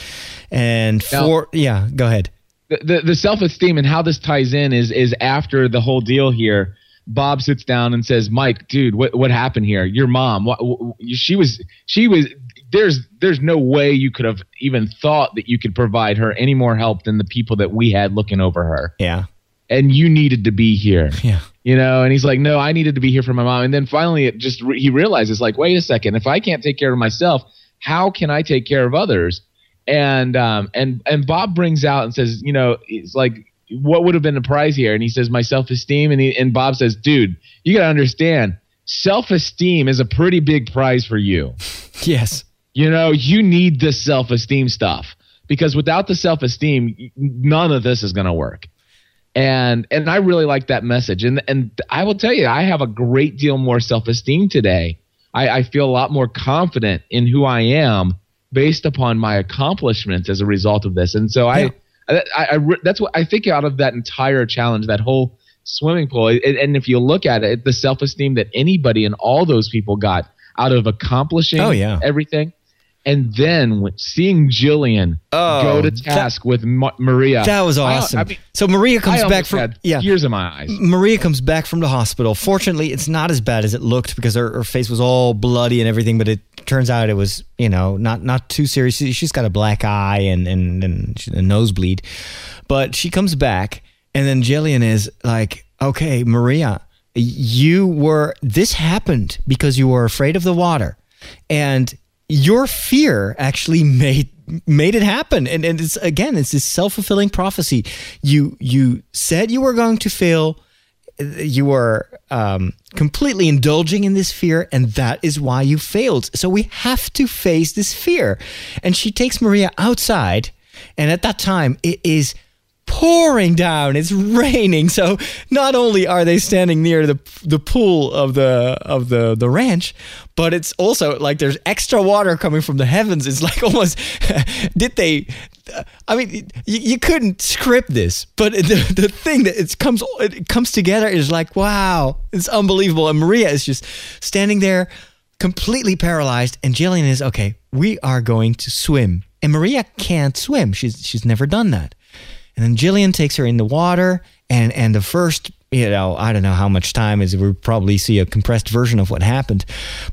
And Now- for yeah, go ahead. the, the, the self-esteem and how this ties in is is after the whole deal here bob sits down and says mike dude what what happened here? Your mom what, what she was she was there's there's no way you could have even thought that you could provide her any more help than the people that we had looking over her. Yeah, and you needed to be here. Yeah, you know and he's like no i needed to be here for my mom. And then finally it just re- he realizes like wait a second. If i can't take care of myself how can i take care of others and um and and bob brings out and says you know it's like what would have been the prize here and he says my self-esteem and he and bob says dude you got to understand self-esteem is a pretty big prize for you *laughs* yes, you know, you need this self esteem stuff because without the self esteem, none of this is going to work. And and I really like that message. And and I will tell you, I have a great deal more self esteem today. I, I feel a lot more confident in who I am based upon my accomplishments as a result of this. And so I, I, I, I, that's what I think out of that entire challenge, that whole swimming pool. it- and if you look at it, the self esteem that anybody and all those people got out of accomplishing Oh, yeah. everything. And then when- seeing Jillian Oh, go to that- task with Ma- Maria. that was awesome. I mean, so Maria I comes back from had yeah. tears in my eyes. Maria comes back from the hospital. Fortunately, it's not as bad as it looked because her, her face was all bloody and everything. But it turns out it was, you know, not not too serious. She- She's got a black eye and and, and she- a nosebleed. But she comes back, and then Jillian is like, "Okay, Maria, you were this happened because you were afraid of the water, and your fear actually made made it happen and, and it's again it's this self-fulfilling prophecy you you said you were going to fail you were um, completely indulging in this fear, and that is why you failed. So we have to face this fear. And she takes Maria outside, and at that time, it is pouring down. It's raining. So not only are they standing near the the pool of the of the the ranch, but it's also like there's extra water coming from the heavens. It's like *laughs* almost did they? I mean, you, you couldn't script this, but the, the thing that it comes it comes together is like wow, it's unbelievable. And Maria is just standing there, completely paralyzed, and Jillian is okay. We are going to swim, and Maria can't swim. She's she's never done that. And then Jillian takes her in the water, and and the first, you know, I don't know how much time is. We'll probably see a compressed version of what happened,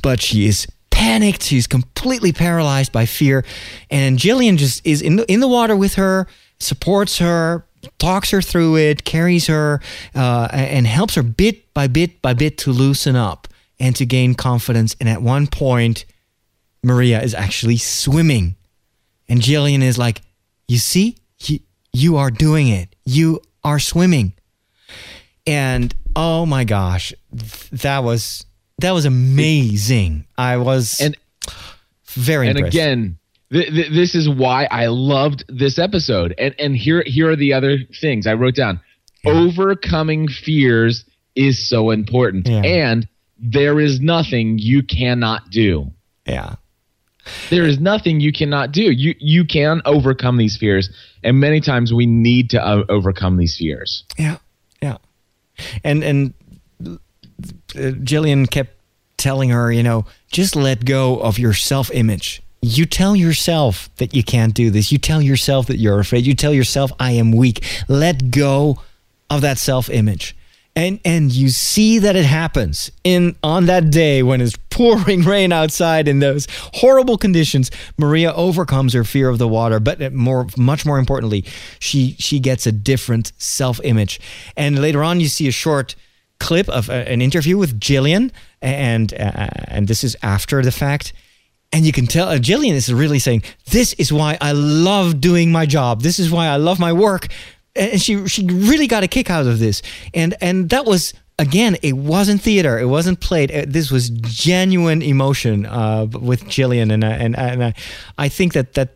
but she is panicked. She's completely paralyzed by fear, and Jillian just is in the, in the water with her, supports her, talks her through it, carries her, uh, and helps her bit by bit by bit to loosen up and to gain confidence. And at one point, Maria is actually swimming. And Jillian is like, You see, you, are doing it. You are swimming. And oh my gosh, that was that was amazing. I was And very and impressed. again, th- th- this is why I loved this episode. And and here here are the other things I wrote down. Overcoming fears is so important, Yeah. and there is nothing you cannot do. yeah. There is nothing you cannot do. You you can overcome these fears, and many times we need to uh, overcome these fears. Yeah, yeah, and and uh, Jillian kept telling her, you know, just let go of your self image. You tell yourself that you can't do this. You tell yourself that you're afraid. You tell yourself, I am weak. Let go of that self image. And, and you see that it happens in on that day when it's *laughs* pouring rain outside in those horrible conditions. Maria overcomes her fear of the water, but more, much more importantly, she she gets a different self image. And later on, you see a short clip of a, an interview with Jillian, and uh, and this is after the fact. And you can tell uh, Jillian is really saying, "This is why I love doing my job. This is why I love my work." And she she really got a kick out of this, and and that was again, it wasn't theater. It wasn't played. Uh, this was genuine emotion uh, with Jillian, and and and I, I think that that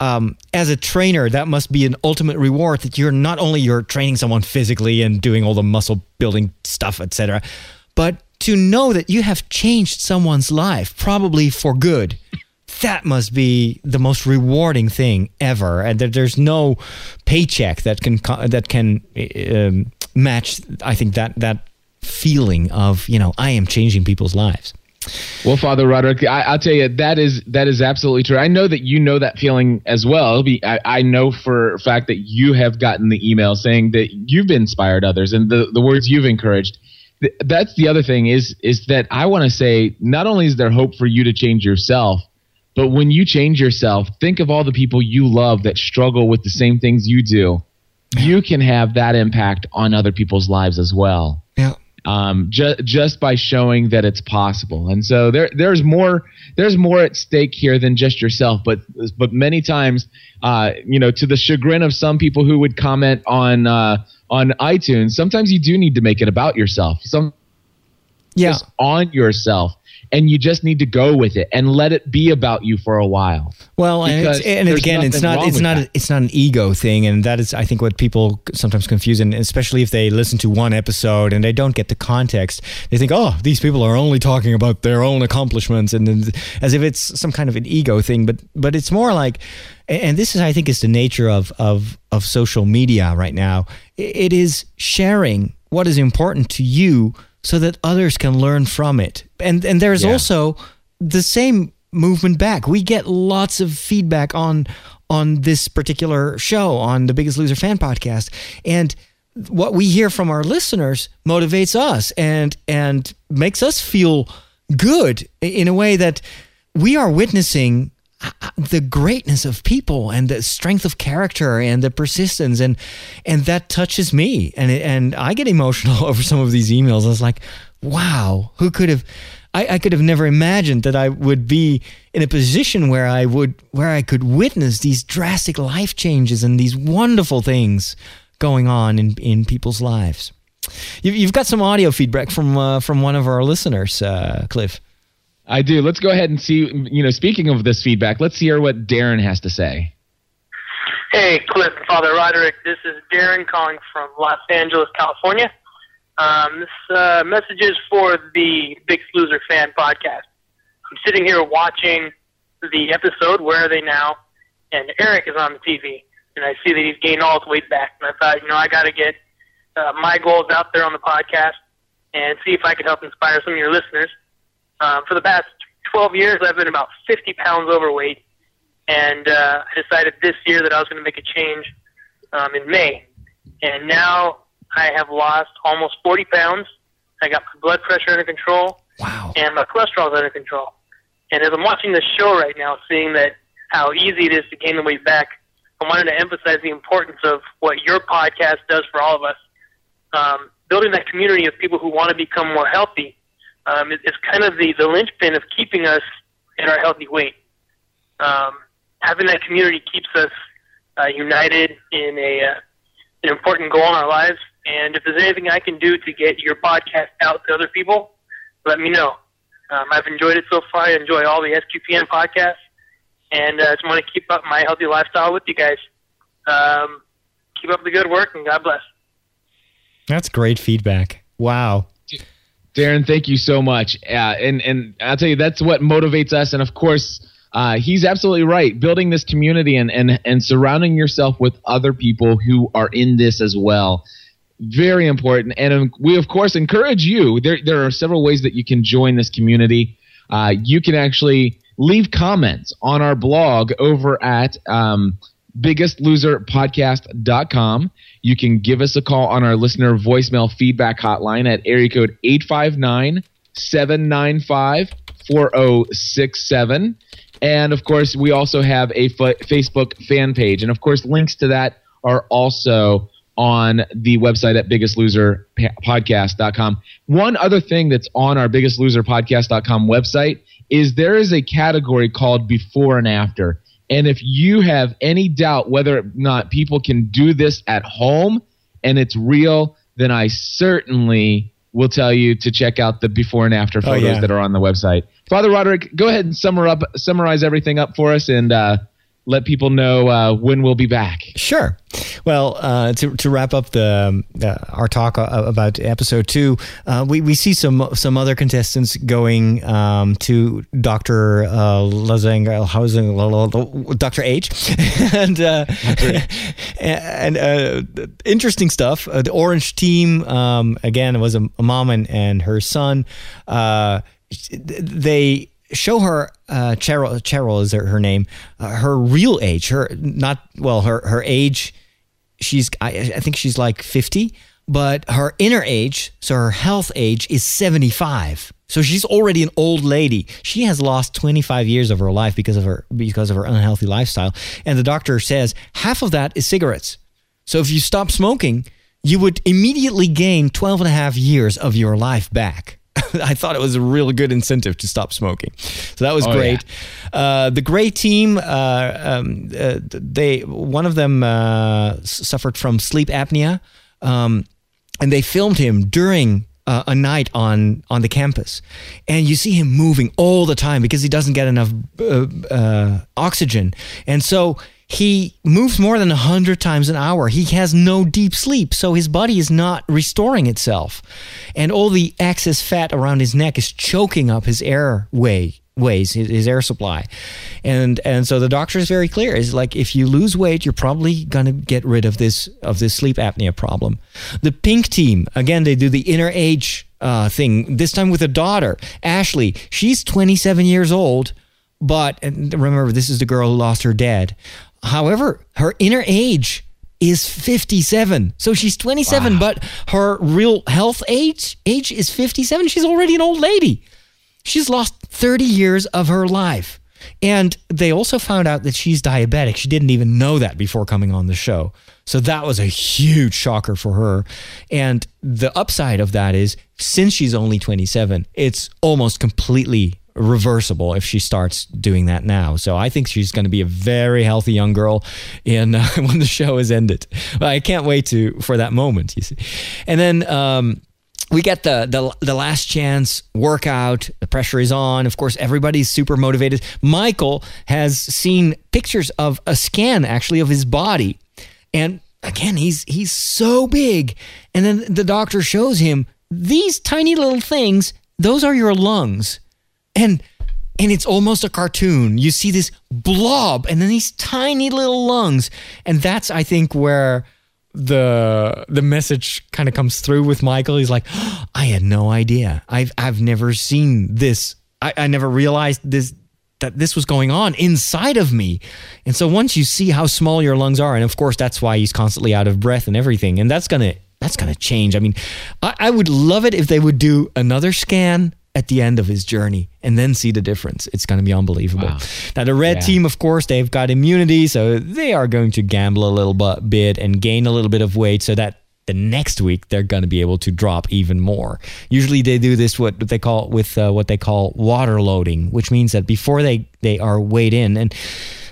um, as a trainer, that must be an ultimate reward that you're not only you're training someone physically and doing all the muscle building stuff, etc., but to know that you have changed someone's life, probably for good. That must be the most rewarding thing ever, and that there's no paycheck that can that can um, match. I think that that feeling of you know I am changing people's lives. Well, Father Roderick, I, will tell you that is that is absolutely true. I know that you know that feeling as well. I, I, know for a fact that you have gotten the email saying that you've inspired others and the, the words you've encouraged. That's the other thing is is that I want to say not only is there hope for you to change yourself, but when you change yourself, think of all the people you love that struggle with the same things you do. You can have that impact on other people's lives as well. Yeah um, just just by showing that it's possible. And so there there's more there's more at stake here than just yourself. But but many times, uh, you know, to the chagrin of some people who would comment on uh, on iTunes, sometimes you do need to make it about yourself. Some yeah. on yourself and you just need to go with it and let it be about you for a while. Well, and, and again, it's not it's not a, it's not an ego thing, and that is I think what people sometimes confuse, and especially if they listen to one episode and they don't get the context, they think, oh, these people are only talking about their own accomplishments, and, and as if it's some kind of an ego thing. But but it's more like, and this is I think is the nature of of of social media right now. It is sharing what is important to you so that others can learn from it. And and there's yeah. also the same movement back. We get lots of feedback on on this particular show on the Biggest Loser fan podcast and what we hear from our listeners motivates us and and makes us feel good in a way that we are witnessing the greatness of people and the strength of character and the persistence and and that touches me and and I get emotional *laughs* over some of these emails. I was like, wow, who could have I, I could have never imagined that I would be in a position where I would where I could witness these drastic life changes and these wonderful things going on in, in people's lives. You've got some audio feedback from uh, from one of our listeners, uh, Cliff. I do. Let's go ahead and see. You know, speaking of this feedback, let's hear what Darren has to say. Hey, Cliff, Father Roderick. This is Darren calling from Los Angeles, California. Um, this uh, message is for the Big Loser fan podcast. I'm sitting here watching the episode. Where are they now? And Eric is on the TV, and I see that he's gained all his weight back. And I thought, you know, I got to get uh, my goals out there on the podcast and see if I can help inspire some of your listeners. Um, for the past 12 years, I've been about 50 pounds overweight, and uh, I decided this year that I was going to make a change um, in May. And now I have lost almost 40 pounds. I got my blood pressure under control. Wow. And my cholesterol is under control. And as I'm watching this show right now, seeing that how easy it is to gain the weight back, I wanted to emphasize the importance of what your podcast does for all of us. Um, building that community of people who want to become more healthy um, kind of the, the linchpin of keeping us in our healthy weight. Um, having that community keeps us uh, united in a uh, an important goal in our lives. And if there's anything I can do to get your podcast out to other people, let me know. Um, I've enjoyed it so far. I enjoy all the SQPN podcasts, and uh, I just want to keep up my healthy lifestyle with you guys. Um, keep up the good work, and God bless. That's great feedback. Wow. Darren, thank you so much. Uh, and and I'll tell you that's what motivates us. And of course, uh, he's absolutely right. Building this community and and and surrounding yourself with other people who are in this as well. very important. And um, we, of course, encourage you. There, there are several ways that you can join this community. Uh, you can actually leave comments on our blog over at um, biggestloserpodcast.com. You can give us a call on our listener voicemail feedback hotline at area code 859 795 4067. And of course, we also have a Facebook fan page. And of course, links to that are also on the website at biggestloserpodcast.com. One other thing that's on our biggestloserpodcast.com website is there is a category called before and after. And if you have any doubt whether or not people can do this at home and it's real, then I certainly will tell you to check out the before and after photos yeah. that are on the website. Father Roderick, go ahead and up, summarize everything up for us and uh, let people know uh, when we'll be back. Sure. Well, uh, to, to wrap up the um, uh, our talk uh, about episode two, uh, we, we see some some other contestants going um, to Doctor uh, Lazang, Doctor H, *laughs* and uh, *laughs* and uh, interesting stuff. Uh, the Orange team um, again was a, a, mom and, and her son. Uh, they show her uh, Cheryl. Cheryl is her, her name. Uh, her real age. Her not well. Her her age. She's I, I think she's like fifty, but her inner age, so her health age, is seventy five. So she's already an old lady. She has lost 25 years of her life because of her because of her unhealthy lifestyle. And the doctor says half of that is cigarettes. So if you stop smoking, you would immediately gain 12 and a half years of your life back. *laughs* I thought it was a real good incentive to stop smoking. So that was oh, great. Yeah. Uh, the Gray team, uh, um, uh, they one of them uh, suffered from sleep apnea, um, and they filmed him during uh, a night on on the campus, and you see him moving all the time because he doesn't get enough uh, uh, oxygen, and so he moves more than 100 times an hour. He has no deep sleep, so his body is not restoring itself. And all the excess fat around his neck is choking up his airway ways his, air supply. And and so the doctor is very clear. Is like if you lose weight you're probably going to get rid of this of this sleep apnea problem. The pink team again they do the inner age uh, thing this time with a daughter ashley. She's 27 years old but remember this is the girl who lost her dad however her inner age is 57 so she's 27 wow. but her real health age age is 57 she's already an old lady She's lost 30 years of her life. And they also found out that she's diabetic. She didn't even know that before coming on the show. So that was a huge shocker for her. And the upside of that is since she's only 27, it's almost completely reversible if she starts doing that now. So I think she's going to be a very healthy young girl in *laughs* uh, when the show is ended. I can't wait to for that moment, you see. And then um, we get the, the the last chance workout. The pressure is on. Of course, everybody's super motivated. Michael has seen pictures of a scan actually of his body, and again, he's he's so big. And then the doctor shows him these tiny little things. Those are your lungs, and and it's almost a cartoon. You see this blob, and then these tiny little lungs, and that's I think where the the message kind of comes through with Michael. He's like, oh, *gasps* I had no idea. I've I've never seen this. I, I never realized this that this was going on inside of me. And so once you see how small your lungs are, and of course that's why he's constantly out of breath and everything, and that's gonna that's gonna change. I mean, I, I would love it if they would do another scan at the end of his journey and then see the difference. It's going to be unbelievable. Wow. Now, the red yeah. team, of course, they've got immunity, so they are going to gamble a little bit and gain a little bit of weight so that the next week they're going to be able to drop even more. Usually they do this what they call with uh, what they call water loading, which means that before they they are weighed in and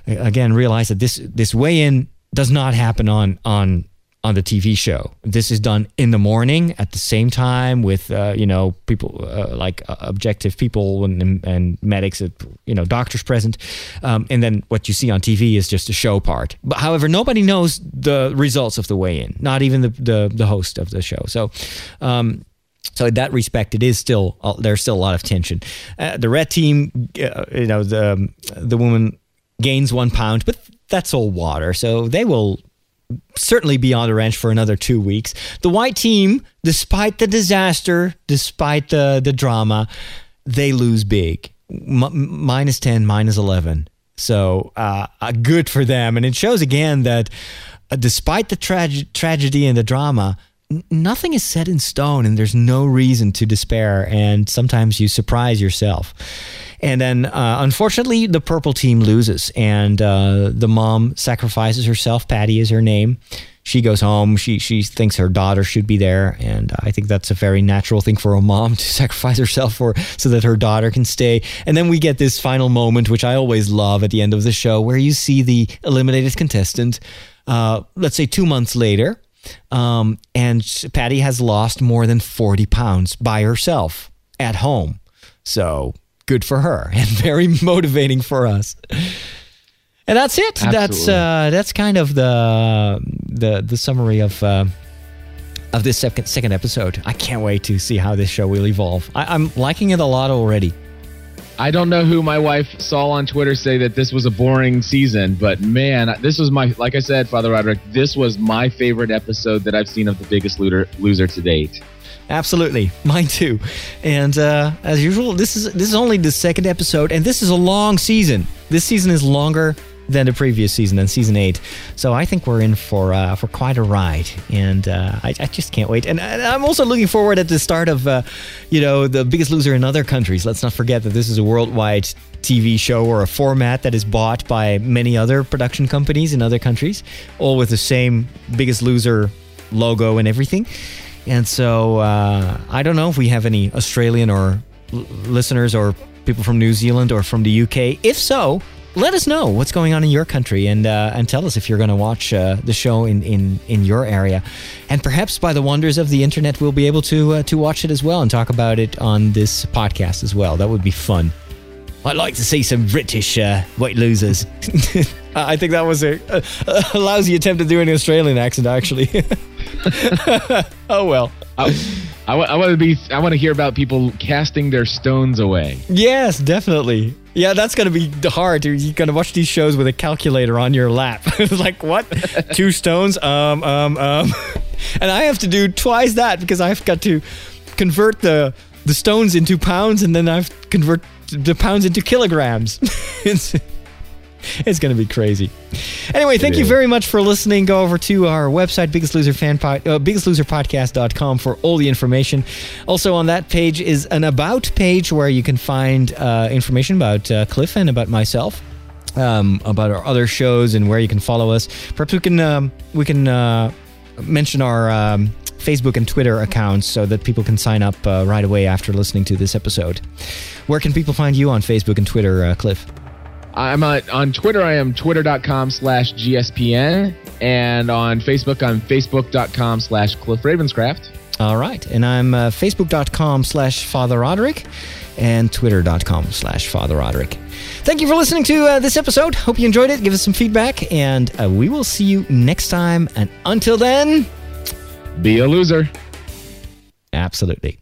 again realize that this this weigh in does not happen on on on the TV show. This is done in the morning at the same time with uh, you know people uh, like uh, objective people and, and, medics, uh, you know doctors present, um, and then what you see on TV is just a show part. But however, nobody knows the results of the weigh-in, not even the the, the host of the show. So. Um, so in that respect, it is still uh, there's still a lot of tension. Uh, the red team, you know, the the woman gains one pound, but that's all water. So they will certainly be on the ranch for another two weeks. The white team, despite the disaster, despite the the drama, they lose big, M- minus ten, minus eleven. So uh, uh, good for them, and it shows again that uh, despite the trage- tragedy and the drama, nothing is set in stone, and there's no reason to despair. And sometimes you surprise yourself. And then, uh, unfortunately, the purple team loses, and uh, the mom sacrifices herself. Patty is her name. She goes home. She she thinks her daughter should be there, and I think that's a very natural thing for a mom *laughs* to sacrifice herself for, so that her daughter can stay. And then we get this final moment, which I always love at the end of the show, where you see the eliminated contestant. Uh, let's say two months later, um, and Patty has lost more than forty pounds by herself at home. So good for her *laughs* and very motivating for us. And that's it. Absolutely. That's uh, that's kind of the the the summary of uh, of this second second episode. I can't wait to see how this show will evolve. I, I'm liking it a lot already. I don't know who my wife saw on Twitter say that this was a boring season, but man, this was my like I said, Father Roderick, this was my favorite episode that I've seen of The Biggest Loser, loser to date. Absolutely, mine too. And uh, as usual, this is this is only the second episode, and this is a long season. This season is longer than the previous season, than season eight. So I think we're in for uh, for quite a ride, and uh, I, I just can't wait. And, and I'm also looking forward at the start of, uh, you know, the Biggest Loser in other countries. Let's not forget that this is a worldwide TV show or a format that is bought by many other production companies in other countries, all with the same Biggest Loser logo and everything. And so uh, I don't know if we have any Australian or l- listeners or people from New Zealand or from the UK. If so, let us know what's going on in your country and uh, and tell us if you're going to watch uh, the show in, in in your area. And perhaps by the wonders of the internet, we'll be able to uh, to watch it as well and talk about it on this podcast as well. That would be fun. I'd like to see some British uh, white losers. *laughs* I think that was a, a, a lousy attempt to do an Australian accent, actually. *laughs* *laughs* oh well. I, I, I want to be. I want to hear about people casting their stones away. Yes, definitely. Yeah, that's gonna be hard. You're gonna watch these shows with a calculator on your lap. *laughs* like what? *laughs* Two stones? Um, um, um. And I have to do twice that because I've got to convert the the stones into pounds, and then I've convert the pounds into kilograms. *laughs* it's going to be crazy. Anyway, thank you very much for listening. Go over to our website, Biggest Loser Fan Pod, uh, biggestloserpodcast.com for all the information. Also, on that page is an About page where you can find uh, information about uh, Cliff and about myself. Um, about our other shows and where you can follow us. Perhaps we can um, we can uh, mention our um, Facebook and Twitter accounts so that people can sign up uh, right away after listening to this episode. Where can people find you on Facebook and Twitter, uh, Cliff? I'm on, on Twitter. I am twitter.com slash GSPN. And on Facebook, I'm facebook.com slash Cliff Ravenscraft. All right. And I'm uh, facebook.com slash Father Roderick and twitter.com slash Father Roderick. Thank you for listening to uh, this episode. Hope you enjoyed it. Give us some feedback, and uh, we will see you next time. And until then, Be a loser. absolutely.